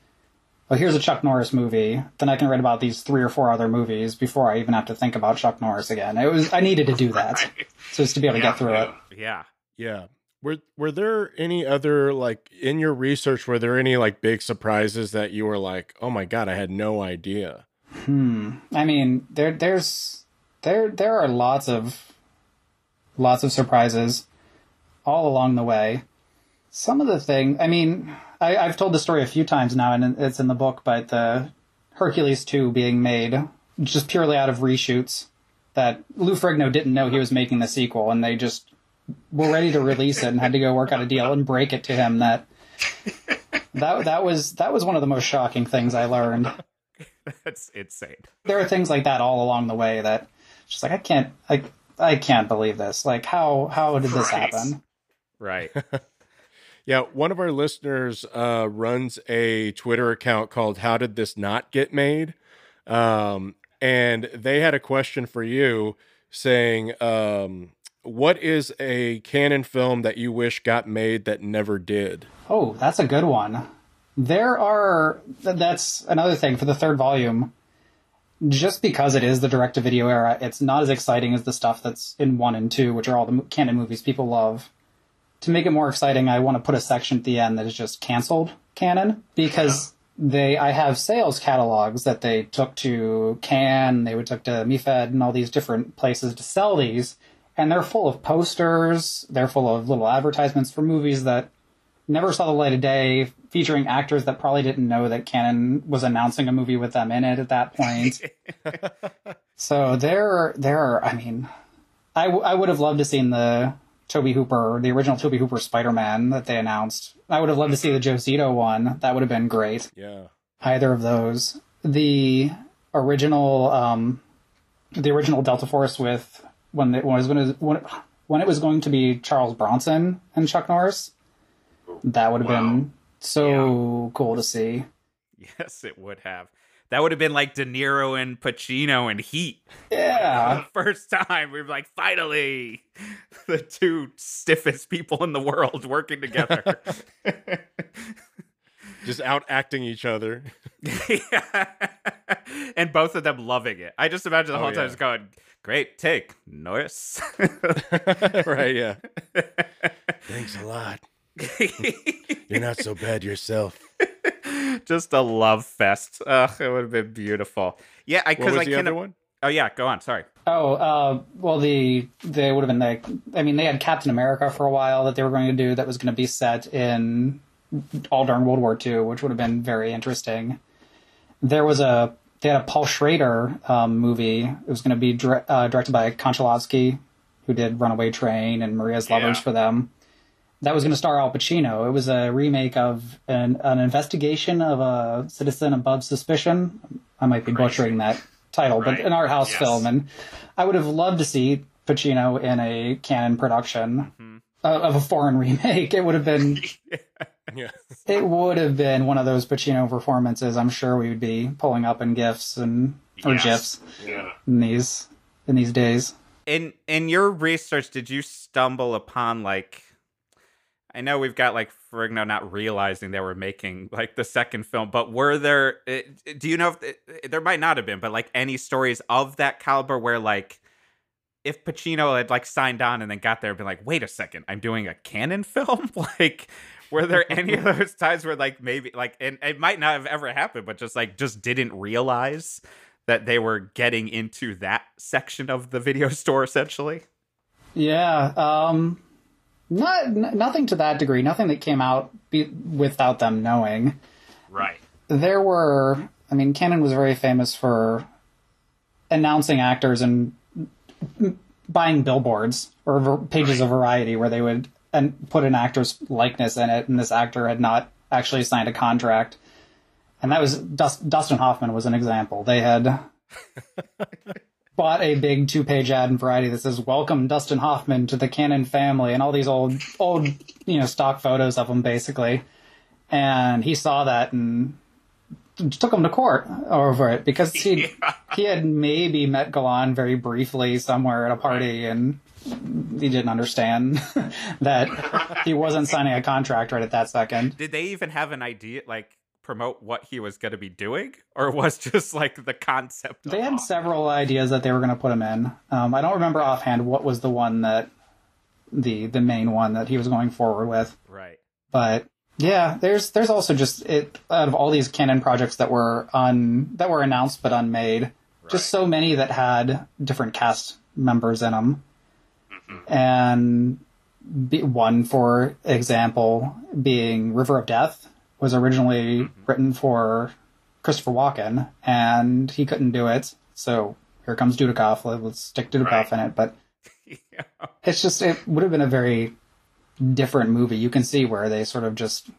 Well, here's a Chuck Norris movie. Then I can write about these three or four other movies before I even have to think about Chuck Norris again. It was I needed to do that just to be able to Yeah, get through it. Yeah. Yeah. Were were there any other like in your research were there any like big surprises that you were like, "Oh my god, I had no idea." Hmm. I mean, there there's there there are lots of lots of surprises all along the way. Some of the thing, I mean, I, I've told the story a few times now, and it's in the book. But the Hercules two being made just purely out of reshoots that Lou Ferrigno didn't know he was making the sequel, and they just were ready to release it and had to go work out a deal and break it to him that. That, that was that was one of the most shocking things I learned That's insane. there are things like that all along the way that just like I can't I I can't believe this. Like how how did this Right. happen? Right. Yeah, one of our listeners uh, runs a Twitter account called "How Did This Not Get Made," um, and they had a question for you, saying, um, "What is a Cannon film that you wish got made that never did?" Oh, that's a good one. There are that's another thing for the third volume. Just because it is the direct to video era, it's not as exciting as the stuff that's in 1 and 2, which are all the Cannon movies people love. To make it more exciting, I want to put a section at the end that is just canceled Cannon because they I have sales catalogs that they took to Cannes, they would took to MIFED and all these different places to sell these, and they're full of posters. They're full of little advertisements for movies that never saw the light of day, featuring actors that probably didn't know that Cannon was announcing a movie with them in it at that point. so there, there. I mean, I, w- I would have loved to seen the Tobe Hooper, the original Tobe Hooper Spider-Man that they announced. I would have loved to see the Joe Zito one. That would have been great. Yeah. Either of those. The original, um, the original Delta Force with when it was when it, when it, when it was going to be Charles Bronson and Chuck Norris. That would have Wow. been so cool to see. Yes, it would have. That would have been like De Niro and Pacino and Heat. Yeah. First time we were like, finally, the two stiffest people in the world working together. Just out acting each other. yeah. And both of them loving it. I just imagine the Oh, whole time yeah. just going, great take, Norris. right, yeah. Thanks a lot. You're not so bad yourself. Just a love fest. Ugh, it would have been beautiful. Yeah, I What because was I the can't. other one? Oh yeah, go on. Sorry. Oh, uh, well, the they would have been like, I mean, they had Captain America for a while that they were going to do that was going to be set in all during World War II, which would have been very interesting. There was a they had a Paul Schrader um, movie. It was going to be dire- uh, directed by Konchalovsky, who did Runaway Train and Maria's Lovers Yeah. for them. That was going to star Al Pacino. It was a remake of an, an investigation of a citizen above suspicion. I might be butchering that title, but an art house Yes. film. And I would have loved to see Pacino in a Cannon production Mm-hmm. of a foreign remake. It would have been Yeah. it would have been one of those Pacino performances. I'm sure we would be pulling up in gifs and or Yes. gifs Yeah. in these in these days. in in your research did you stumble upon like i know we've got like Ferrigno not realizing they were making like the second film but were there eh, do you know if eh, there might not have been but like any stories of that caliber where like if Pacino had like signed on and then got there and been like wait a second i'm doing a Cannon film? Like were there any of those times where like maybe like and it might not have ever happened but just like just didn't realize that they were getting into that section of the video store essentially? Yeah, um, not n- nothing to that degree. Nothing that came out be, without them knowing. Right. There were, I mean, Cannon was very famous for announcing actors and buying billboards or ver- pages of Variety where they would and put an actor's likeness in it, and this actor had not actually signed a contract. And that was Dust, Dustin Hoffman was an example. They had bought a big two-page ad in Variety that says "Welcome Dustin Hoffman to the Cannon family" and all these old, old, you know, stock photos of him, basically. And he saw that and took him to court over it because he he had maybe met Golan very briefly somewhere at a party and he didn't understand that he wasn't signing a contract right at that second. did they even have an idea like promote what he was going to be doing or was just like the concept of They had several ideas that they were going to put him in. Um, I don't remember offhand what was the one that the the main one that he was going forward with, right. But yeah, there's there's also just it out of all these Cannon projects that were un that were announced but unmade, just so many that had different cast members in them, and be, one for example being River of Death was originally mm-hmm. written for Christopher Walken, and he couldn't do it, so here comes Dudikoff. Let's stick Dudikoff Right. in it, but yeah. it's just it would have been a very different movie. You can see where they sort of just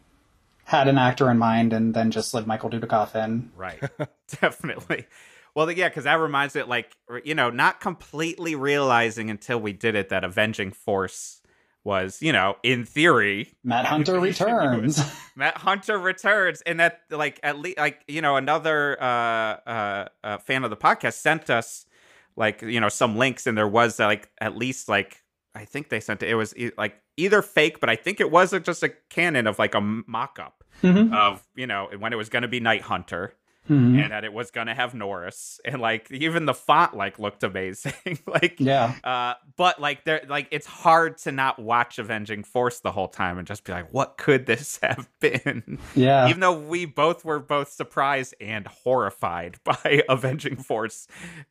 had an actor in mind and then just slid Michael Dudikoff in. right definitely well yeah because that reminds it like you know not completely realizing until we did it that avenging force was you know in theory Matt Hunter returns. Matt Hunter returns, and that like at least like you know another uh, uh, uh, fan of the podcast sent us like you know some links, and there was like at least like I think they sent it. It was e- like either fake, but I think it was just a canon of like a mock up Mhm. of you know when it was going to be Night Hunter. Mhm. and that it was gonna have Norris, and like even the font like looked amazing. like Yeah. uh, but like there, like it's hard to not watch Avenging Force the whole time and just be like, what could this have been? Yeah. Even though we both were both surprised and horrified by Avenging Force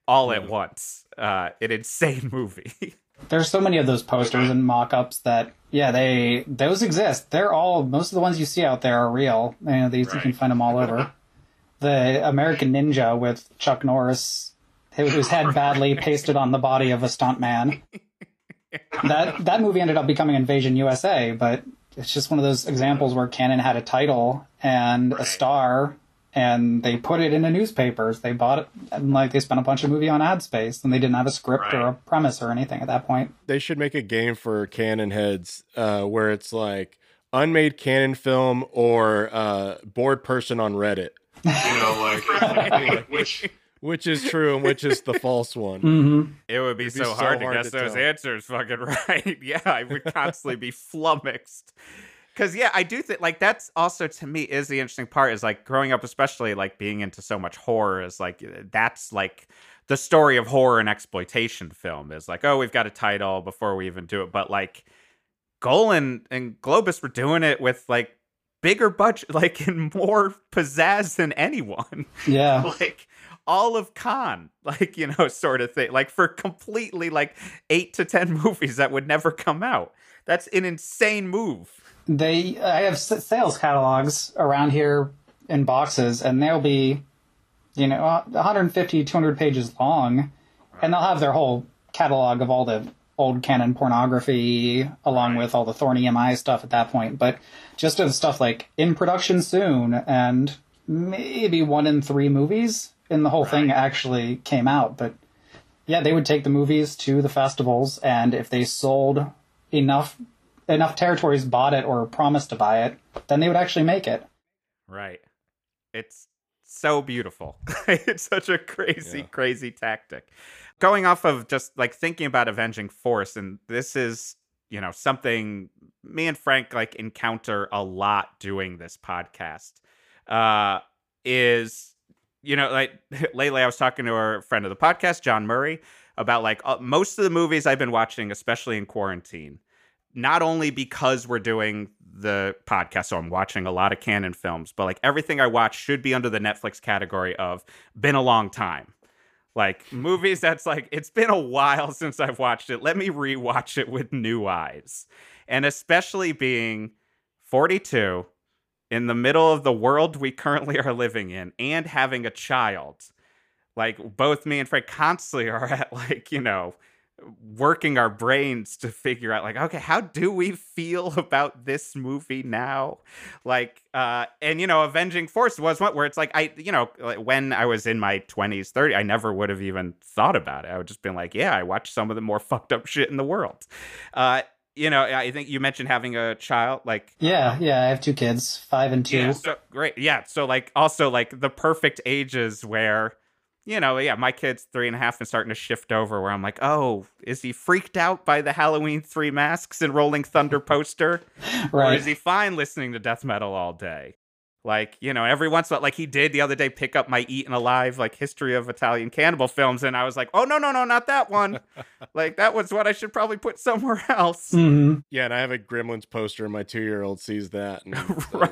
all at once. Uh, an insane movie. There's so many of those posters and mock-ups that yeah, they those exist. They're all most of the ones you see out there are real. You know, these you can find them all over. The American Ninja with Chuck Norris, whose head badly pasted on the body of a stuntman. That that movie ended up becoming Invasion USA, but it's just one of those examples where Cannon had a title and a star, and they put it in the newspapers. They bought it, and like they spent a bunch of movie on ad space, and they didn't have a script or a premise or anything at that point. They should make a game for Cannon heads uh, where it's like unmade Cannon film or uh, bored person on Reddit, You know, like which which is true and which is the false one. Mm-hmm. It would be, so, be so hard, hard to guess to those tell. answers fucking right. yeah, I would constantly be flummoxed. Cause yeah, I do think like that's also to me is the interesting part is like growing up, especially like being into so much horror is like that's like the story of horror and exploitation film is like, oh, we've got a title before we even do it. But like Golan and Globus were doing it with like bigger budget, like and more pizzazz than anyone Yeah. like all of Khan, like you know, sort of thing. Like for completely like eight to ten movies that would never come out. That's an insane move. they i have sales catalogs around here in boxes and they'll be you know 150 200 pages long and they'll have their whole catalog of all the old Cannon pornography along with all the Thorn EMI stuff at that point but just of stuff like in production soon and maybe one in three movies in the whole thing actually came out but yeah they would take the movies to the festivals and if they sold enough enough territories bought it or promised to buy it, then they would actually make it. Right. It's so beautiful. it's such a crazy, Yeah. crazy tactic. Going off of just like thinking about avenging force, and this is, you know, something me and Frank like encounter a lot doing this podcast. Uh is you know, like lately I was talking to a friend of the podcast, John Murray, about like uh, most of the movies I've been watching, especially in quarantine, not only because we're doing the podcast, so I'm watching a lot of Cannon films, but like everything I watch should be under the Netflix category of been a long time. Like movies that's like, it's been a while since I've watched it. Let me rewatch it with new eyes. And especially being 42 in the middle of the world we currently are living in and having a child. Like both me and Frank constantly are at like, you know, working our brains to figure out like okay how do we feel about this movie now like uh and you know avenging force was one where it's like i you know like when i was in my 20s 30 i never would have even thought about it i would just been like yeah i watched some of the more fucked up shit in the world uh you know i think you mentioned having a child like Yeah, yeah, I have two kids, five and two. yeah, so great. Yeah. So like also like the perfect ages where, you know, yeah, my kid's three and a half and starting to shift over where I'm like, oh, is he freaked out by the Halloween three masks and Rolling Thunder poster? Or right. is he fine listening to death metal all day? Like, you know, every once in a while, like he did the other day, pick up my Eaten Alive, like history of Italian cannibal films. And I was like, oh, no, no, no, not that one. like, that was what I should probably put somewhere else. hmm Yeah, and I have a Gremlins poster, and my two year old sees that, and uh,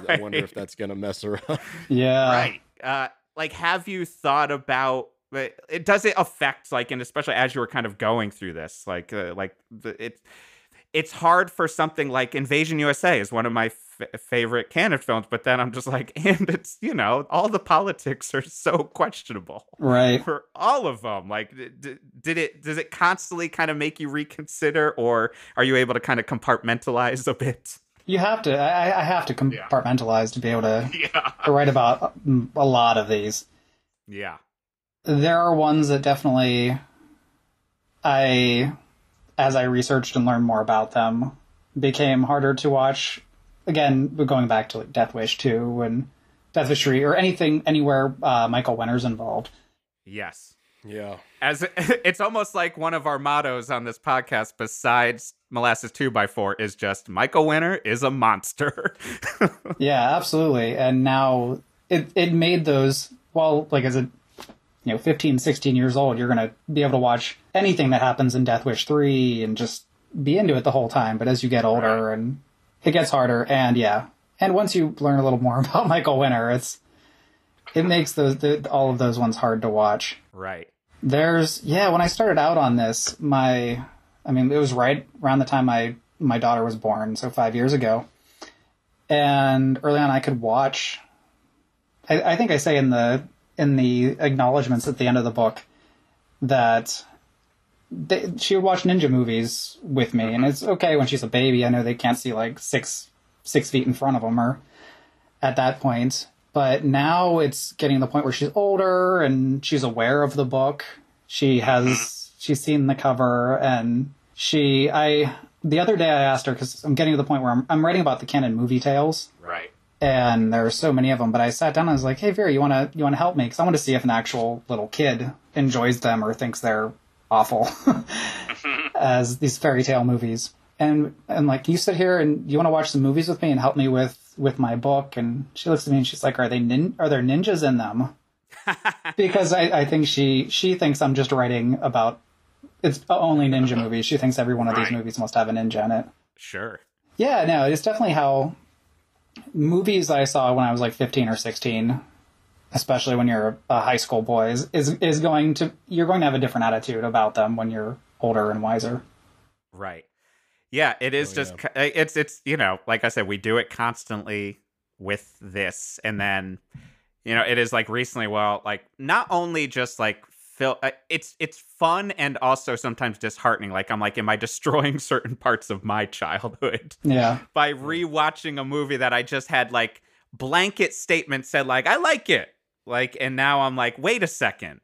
I Right. wonder if that's gonna mess her up. Yeah. right uh like have you thought about it does it affect like and especially as you were kind of going through this like uh, like the, it it's hard for something like invasion usa is one of my f- favorite Cannon films but then i'm just like and it's you know all the politics are so questionable Right. for all of them like d- did it does it constantly kind of make you reconsider or are you able to kind of compartmentalize a bit You have to. I, I have to Yeah. compartmentalize to be able to, yeah to write about mm, a lot of these. yeah There are ones that definitely, I, as I researched and learned more about them, became harder to watch. Again, going back to like Death Wish two and Death Wish three or anything anywhere uh, Michael Winner's involved. yes yeah, as it's almost like one of our mottos on this podcast besides molasses 2 by 4 is just michael winner is a monster Yeah, absolutely. And now it it made those well, like as a you know 15, 16 years old, you're gonna be able to watch anything that happens in Death Wish three and just be into it the whole time. But as you get older and it gets harder, and yeah, and once you learn a little more about Michael Winner, it's it makes those the, all of those ones hard to watch. Right. There's yeah, when I started out on this, my I mean it was right around the time my my daughter was born, so five years ago. And early on I could watch I, I think I say in the in the acknowledgments at the end of the book that they, she would watch ninja movies with me, and it's okay when she's a baby. I know they can't see like six six feet in front of them or at that point, but now it's getting to the point where she's older and she's aware of the book. She has she's seen the cover and she I the other day I asked her because I'm getting to the point where I'm I'm writing about the Cannon movie tales Right. and there are so many of them. But I sat down and I was like, "Hey, Vera, you want to you want to help me? Because I want to see if an actual little kid enjoys them or thinks they're awful as these fairy tale movies." And and like, you sit here and you want to watch some movies with me and help me with with my book. And she looks at me and she's like, "Are they nin- are there ninjas in them?" because I, I think she she thinks I'm just writing about it's only ninja uh-huh. movies. She thinks every one of these movies must have a ninja in it. Sure. Yeah, no, it's definitely how movies I saw when I was like 15 or 16, especially when you're a high school boy, is, is, is going to, you're going to have a different attitude about them when you're older and wiser. Right. Yeah, it is Oh, just yeah. it's it's you know, like I said, we do it constantly with this, and then you know, it is like recently. Well, like not only just like feel, uh, it's it's fun and also sometimes disheartening. Like I'm like, am I destroying certain parts of my childhood Yeah. by rewatching a movie that I just had like blanket statement said like I like it, like, and now I'm like, wait a second,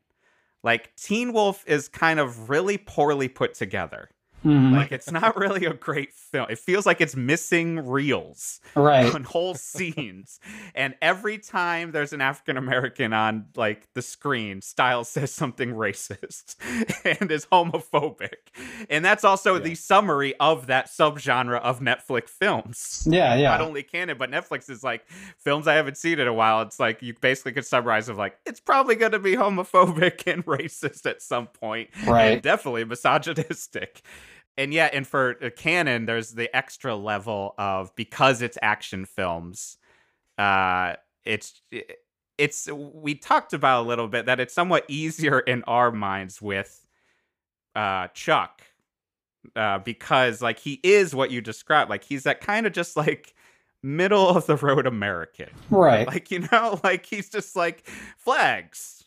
like Teen Wolf is kind of really poorly put together. Mhm. Like it's not really a great film. It feels like it's missing reels right. on whole scenes. And every time there's an African American on like the screen, Stiles says something racist and is homophobic. And that's also the summary of that subgenre of Netflix films. Yeah, yeah. Not only Cannon, but Netflix is like films I haven't seen in a while. It's like you basically could summarize of like it's probably going to be homophobic and racist at some point, Right. and definitely misogynistic. And yeah, and for uh, Cannon, there's the extra level of because it's action films. Uh, it's it's we talked about a little bit that it's somewhat easier in our minds with uh Chuck uh because like he is what you described like he's that kind of just like middle of the road American right. like you know like he's just like flags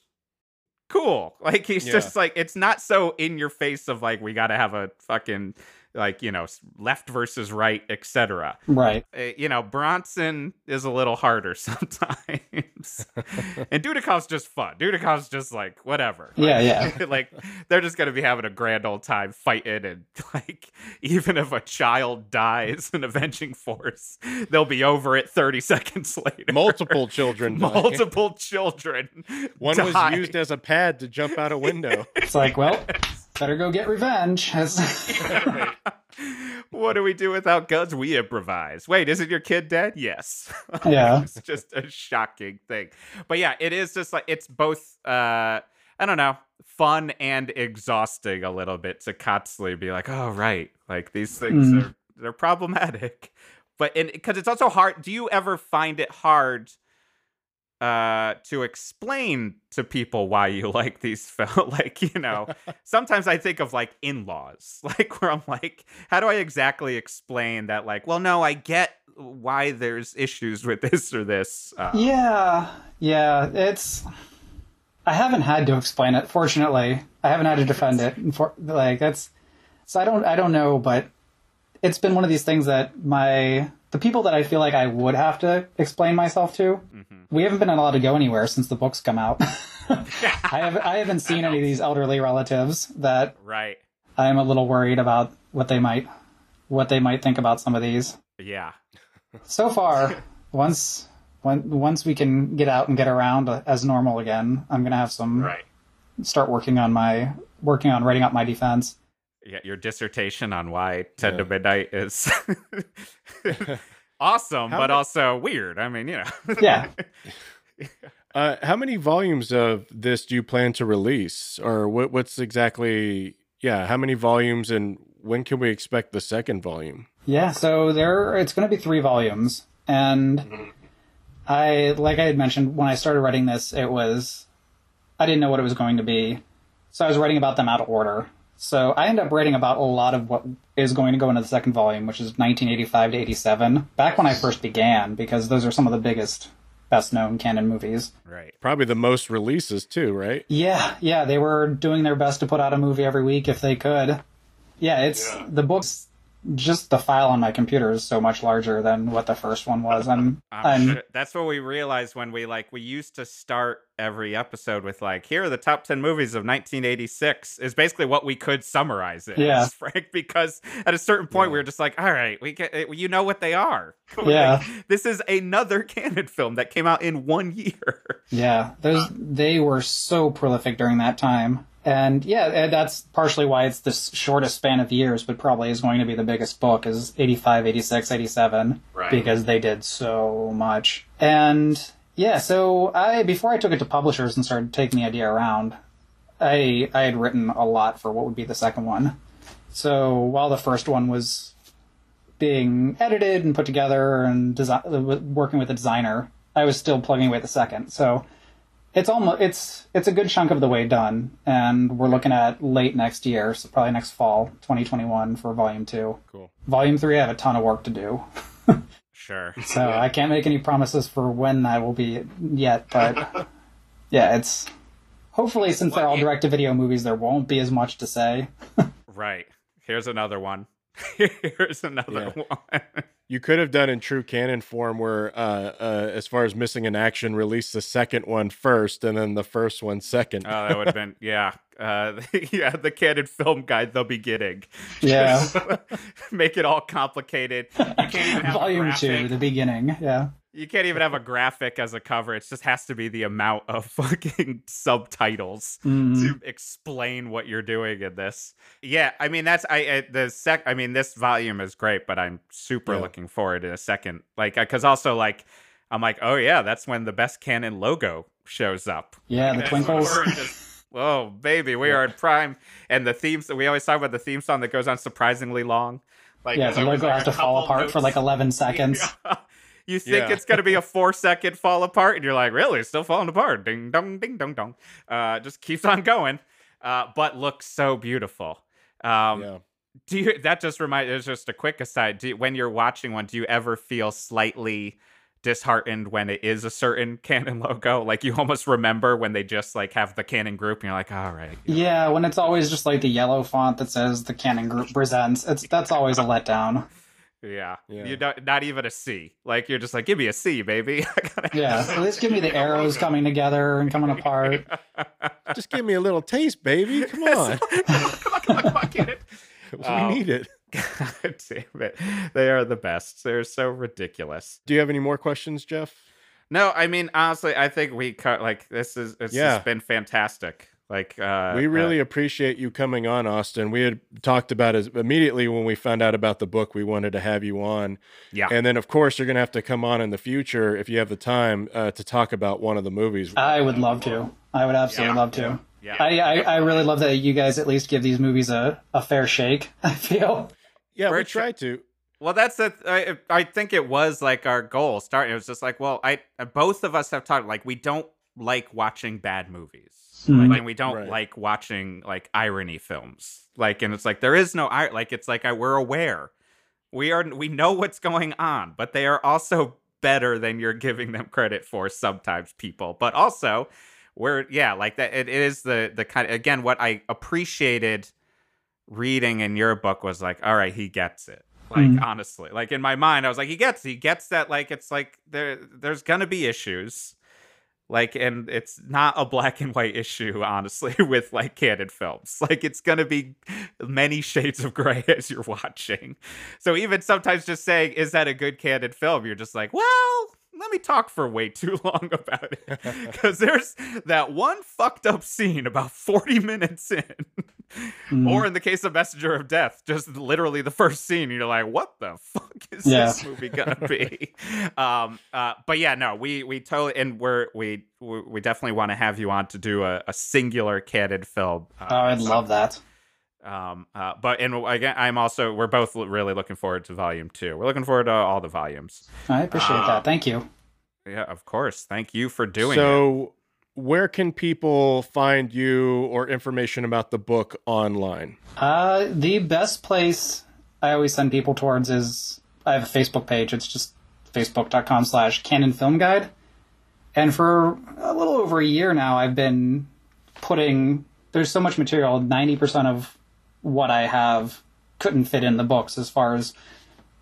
cool like he's Yeah. just like it's not so in your face of like we got to have a fucking like you know left versus right etc right. uh, you know, Bronson is a little harder sometimes. and Dudikoff's just fun. Dudikoff's just like, whatever. Yeah, Like- yeah. like, they're just going to be having a grand old time fighting. And, like, even if a child dies in Avenging Force, they'll be over it 30 seconds later. Multiple children. die. Multiple children. One die. was used as a pad to jump out a window. It's like, well, better go get revenge. As- what do we do without guns? We improvise. Wait, isn't your kid dead? Yes. Yeah. it's just a shocking thing. But yeah, it is just like it's both uh I don't know, fun and exhausting a little bit to constantly be like, oh right, like these things Mm. are they're problematic. But and because it's also hard. Do you ever find it hard uh to explain to people why you like these films like you know sometimes i think of like in-laws like where i'm like how do i exactly explain that like well no i get why there's issues with this or this uh, Yeah, yeah, it's. I haven't had to explain it. Fortunately, I haven't had to defend it. For, like that's, so I don't, I don't know, but it's been one of these things that my the people that I feel like I would have to explain myself to. Mm-hmm. We haven't been allowed to go anywhere since the books come out. I have I haven't seen any of these elderly relatives that right I'm a little worried about what they might what they might think about some of these yeah so far, once when, once we can get out and get around as normal again, I'm gonna have some Right. start working on my working on writing up my defense. Yeah your dissertation on why 10 to Yeah. midnight is awesome How but did- also weird i mean you know Yeah. Uh, how many volumes of this do you plan to release, or what, what's exactly? Yeah, how many volumes, and when can we expect the second volume? Yeah, so there it's going to be three volumes, and I like I had mentioned when I started writing this, it was I didn't know what it was going to be, so I was writing about them out of order. So I end up writing about a lot of what is going to go into the second volume, which is 1985 to 87, back when I first began, because those are some of the biggest, best known Cannon movies. Right. Probably the most releases too, right? Yeah, yeah, they were doing their best to put out a movie every week if they could. Yeah, it's Yeah. the books. Just the file on my computer is so much larger than what the first one was. I'm, I'm I'm, sure- that's what we realized when we like we used to start every episode with like here are the top 10 movies of 1986 is basically what we could summarize it Yeah. as, Frank because at a certain point we were just like all right we get it, you know what they are Like, Yeah. this is another Cannon film that came out in one year Yeah, those uh, they were so prolific during that time. And yeah, eh, that's partially why it's the shortest span of years, but probably is going to be the biggest book is 85, 86, 87 Right. because they did so much. And yeah, so I before I took it to publishers and started taking the idea around, I I had written a lot for what would be the second one. So while the first one was being edited and put together and desi- uh, working with a designer, I was still plugging away at the second. So it's almost it's it's a good chunk of the way done, and we're looking at late next year, so probably next fall, 2021 for volume two. Cool. Volume three, I have a ton of work to do, sure so I can't make any promises for when that will be yet. But yeah, it's hopefully since they're all direct to video movies, there won't be as much to say. right here's another one here's another one You could have done in true Cannon form where, uh, uh, as far as Missing in Action, release the second one first and then the first one second. Oh, that would have been yeah, uh, yeah. The Cannon film guide, the beginning. Yeah. make it all complicated. You can't even have a Volume two, the beginning. Yeah. You can't even have a graphic as a cover. It just has to be the amount of fucking subtitles Mm. to explain what you're doing in this. Yeah, I mean that's I, I the sec. I mean this volume is great, but I'm super Yeah. looking forward in a second. Like because also like I'm like oh yeah, that's when the best Cannon logo shows up. Yeah, the twinkles. When we're just- Whoa, baby, we are in prime. And the themes that we always talk about the theme song that goes on surprisingly long. Like Yeah, the logo like, have to fall apart for like 11 seconds. you think Yeah. it's gonna be a four second fall apart, and you're like, really, it's still falling apart. Ding dong, ding dong dong. Uh, just keeps on going. Uh, but looks so beautiful. Um, yeah. do you that just remind it's just a quick aside do you, when you're watching one do you ever feel slightly disheartened when it is a certain Cannon logo like you almost remember when they just like have the Cannon group and you're like all right Yeah, when it's always just like the yellow font that says the Cannon Group presents, it's that's always a letdown. yeah, Yeah. you don't not even a c like you're just like give me a c baby Yeah, at least give me the arrows coming together and coming apart. Just give me a little taste, baby. Come on. come on come on come on get um, it we Oh. need it. god damn it they are the best they're so ridiculous Do you have any more questions, Jeff? No, I mean honestly, I think we cut like this is it's Yeah. just been fantastic. Like uh we uh, really appreciate you coming on, Austin. We had talked about it immediately when we found out about the book. We wanted to have you on, yeah. and then of course you're going to have to come on in the future if you have the time uh, to talk about one of the movies. I would love to. I would absolutely Yeah, love to. yeah. I, I, I really love that you guys at least give these movies a, a fair shake, I feel. Yeah, We're we tr- tried to. well, that's the I, I think it was like our goal starting. It was just like, well, I both of us have talked like we don't like watching bad movies. Mhm. Like, and we don't Right. like watching like irony films. Like and it's like there is no ir- like it's like I, we're aware. We are we know what's going on, but they are also better than you're giving them credit for sometimes people. But also we're yeah, like that it is the the kind again what I appreciated reading in your book was like, all right, he gets it. Like Mm. honestly, like in my mind, I was like, he gets, he gets that. Like it's like there, there's gonna be issues, like, and it's not a black and white issue, honestly, with like Cannon films. Like it's gonna be many shades of gray as you're watching. So even sometimes just saying, is that a good Cannon film? You're just like, well, let me talk for way too long about it because there's that one fucked up scene about 40 minutes in Mm. Or in the case of Messenger of Death, just literally the first scene, you're like, "What the fuck is Yeah. this movie gonna be?" um, uh, but yeah, no, we we totally and we're we we definitely want to have you on to do a, a singular Cannon film. Uh, oh, I'd love that. Um, uh, but and again, I'm also we're both really looking forward to volume two. We're looking forward to all the volumes. I appreciate Uh, that. Thank you. Yeah, of course. Thank you for doing it. so, where can people find you or information about the book online? Uh, the best place I always send people towards is I have a Facebook page. It's just facebook.com slash Cannon film guide. And for a little over a year now, I've been putting, there's so much material, 90% of what I have couldn't fit in the books as far as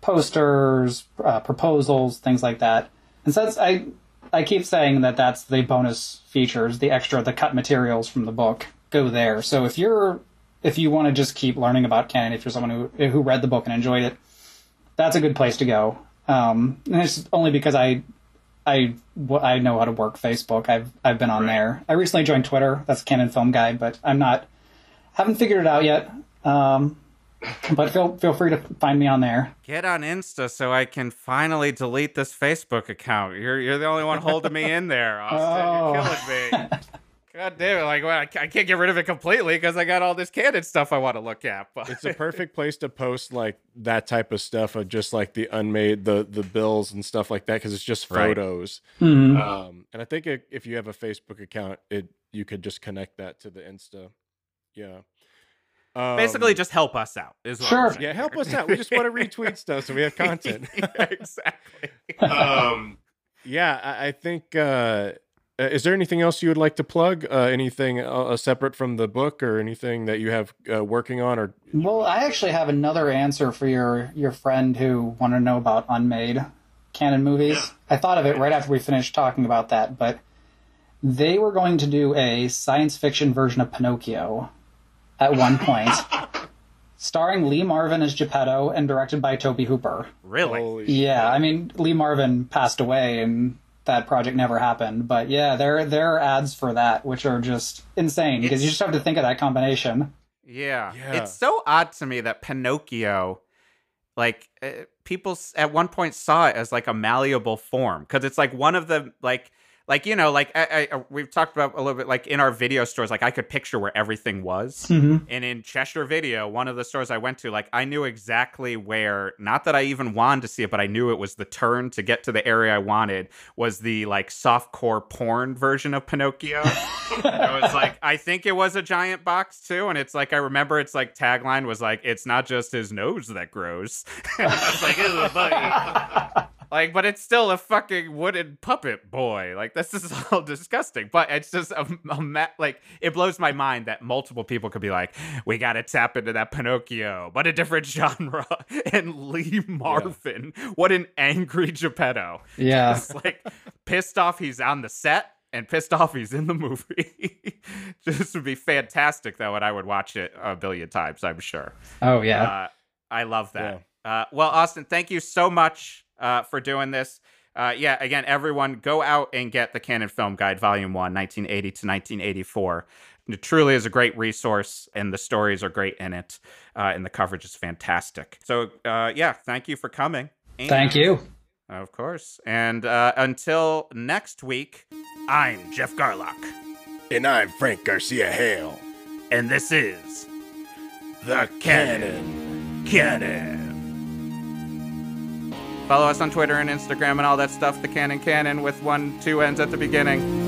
posters, uh, proposals, things like that. And so that's, I, I keep saying that that's the bonus features, the extra, the cut materials from the book go there. So if you're if you want to just keep learning about Cannon, if you're someone who who read the book and enjoyed it, that's a good place to go. Um, and it's only because I I I know how to work Facebook. I've I've been on there. I recently joined Twitter. That's Cannon Film Guide, but I'm not haven't figured it out yet. Um, but feel feel free to find me on there. Get on Insta so I can finally delete this Facebook account. You're you're the only one holding me in there, Austin. Oh. You're killing me. God damn it! Like, well, I can't get rid of it completely because I got all this candid stuff I want to look at. But It's a perfect place to post like that type of stuff of just like the unmade the the bills and stuff like that because it's just Right. photos. Mhm. Um, and I think it, if you have a Facebook account, it you could just connect that to the Insta. Yeah. Um, basically, just help us out. Is what Sure. Yeah, help us out. We just want to retweet stuff so we have content. Yeah, exactly. Um, yeah, I, I think. Uh, uh, is there anything else you would like to plug? Uh, anything uh, separate from the book, or anything that you have uh, working on, or Well, I actually have another answer for your your friend who wanted to know about unmade Cannon movies. I thought of it right after we finished talking about that, but they were going to do a science fiction version of Pinocchio at one point, starring Lee Marvin as Geppetto and directed by Tobe Hooper. Really? Holy Yeah, I mean Lee Marvin passed away and that project never happened, but yeah, there there are ads for that which are just insane because you just have to think of that combination. Yeah. Yeah. It's so odd to me that Pinocchio, like, uh, people at one point saw it as like a malleable form because it's like one of the, like, like you know, like I, I, we've talked about a little bit, like in our video stores, like I could picture where everything was. Mm-hmm. And in Cheshire Video, one of the stores I went to, like I knew exactly where. Not that I even wanted to see it, but I knew it was the turn to get to the area I wanted. Was the like softcore porn version of Pinocchio? it was like I think it was a giant box too, and it's like I remember its like tagline was like it's not just his nose that grows. I was like, "Ew, buddy." like, but it's still a fucking wooden puppet boy. Like this is all disgusting, but it's just a, a ma- like it blows my mind that multiple people could be like, we got to tap into that Pinocchio, but a different genre. And Lee Marvin, what an angry Geppetto. Yeah. Just like pissed off he's on the set and pissed off he's in the movie. this would be fantastic though, and I would watch it a billion times, I'm sure. Oh yeah. Uh, I love that. Uh, well, Austin, thank you so much uh, for doing this. Uh, yeah, again, everyone go out and get the Cannon Film Guide, Volume 1, 1980 to 1984. It truly is a great resource, and the stories are great in it, uh, and the coverage is fantastic. So, uh, yeah, thank you for coming. Thank you. Of course. And uh, until next week, I'm Jeff Garlock, And I'm Frank Garcia Hale. and this is The Cannon. Canon. Follow us on Twitter and Instagram and all that stuff, the Cannon Canon with one, two ends at the beginning.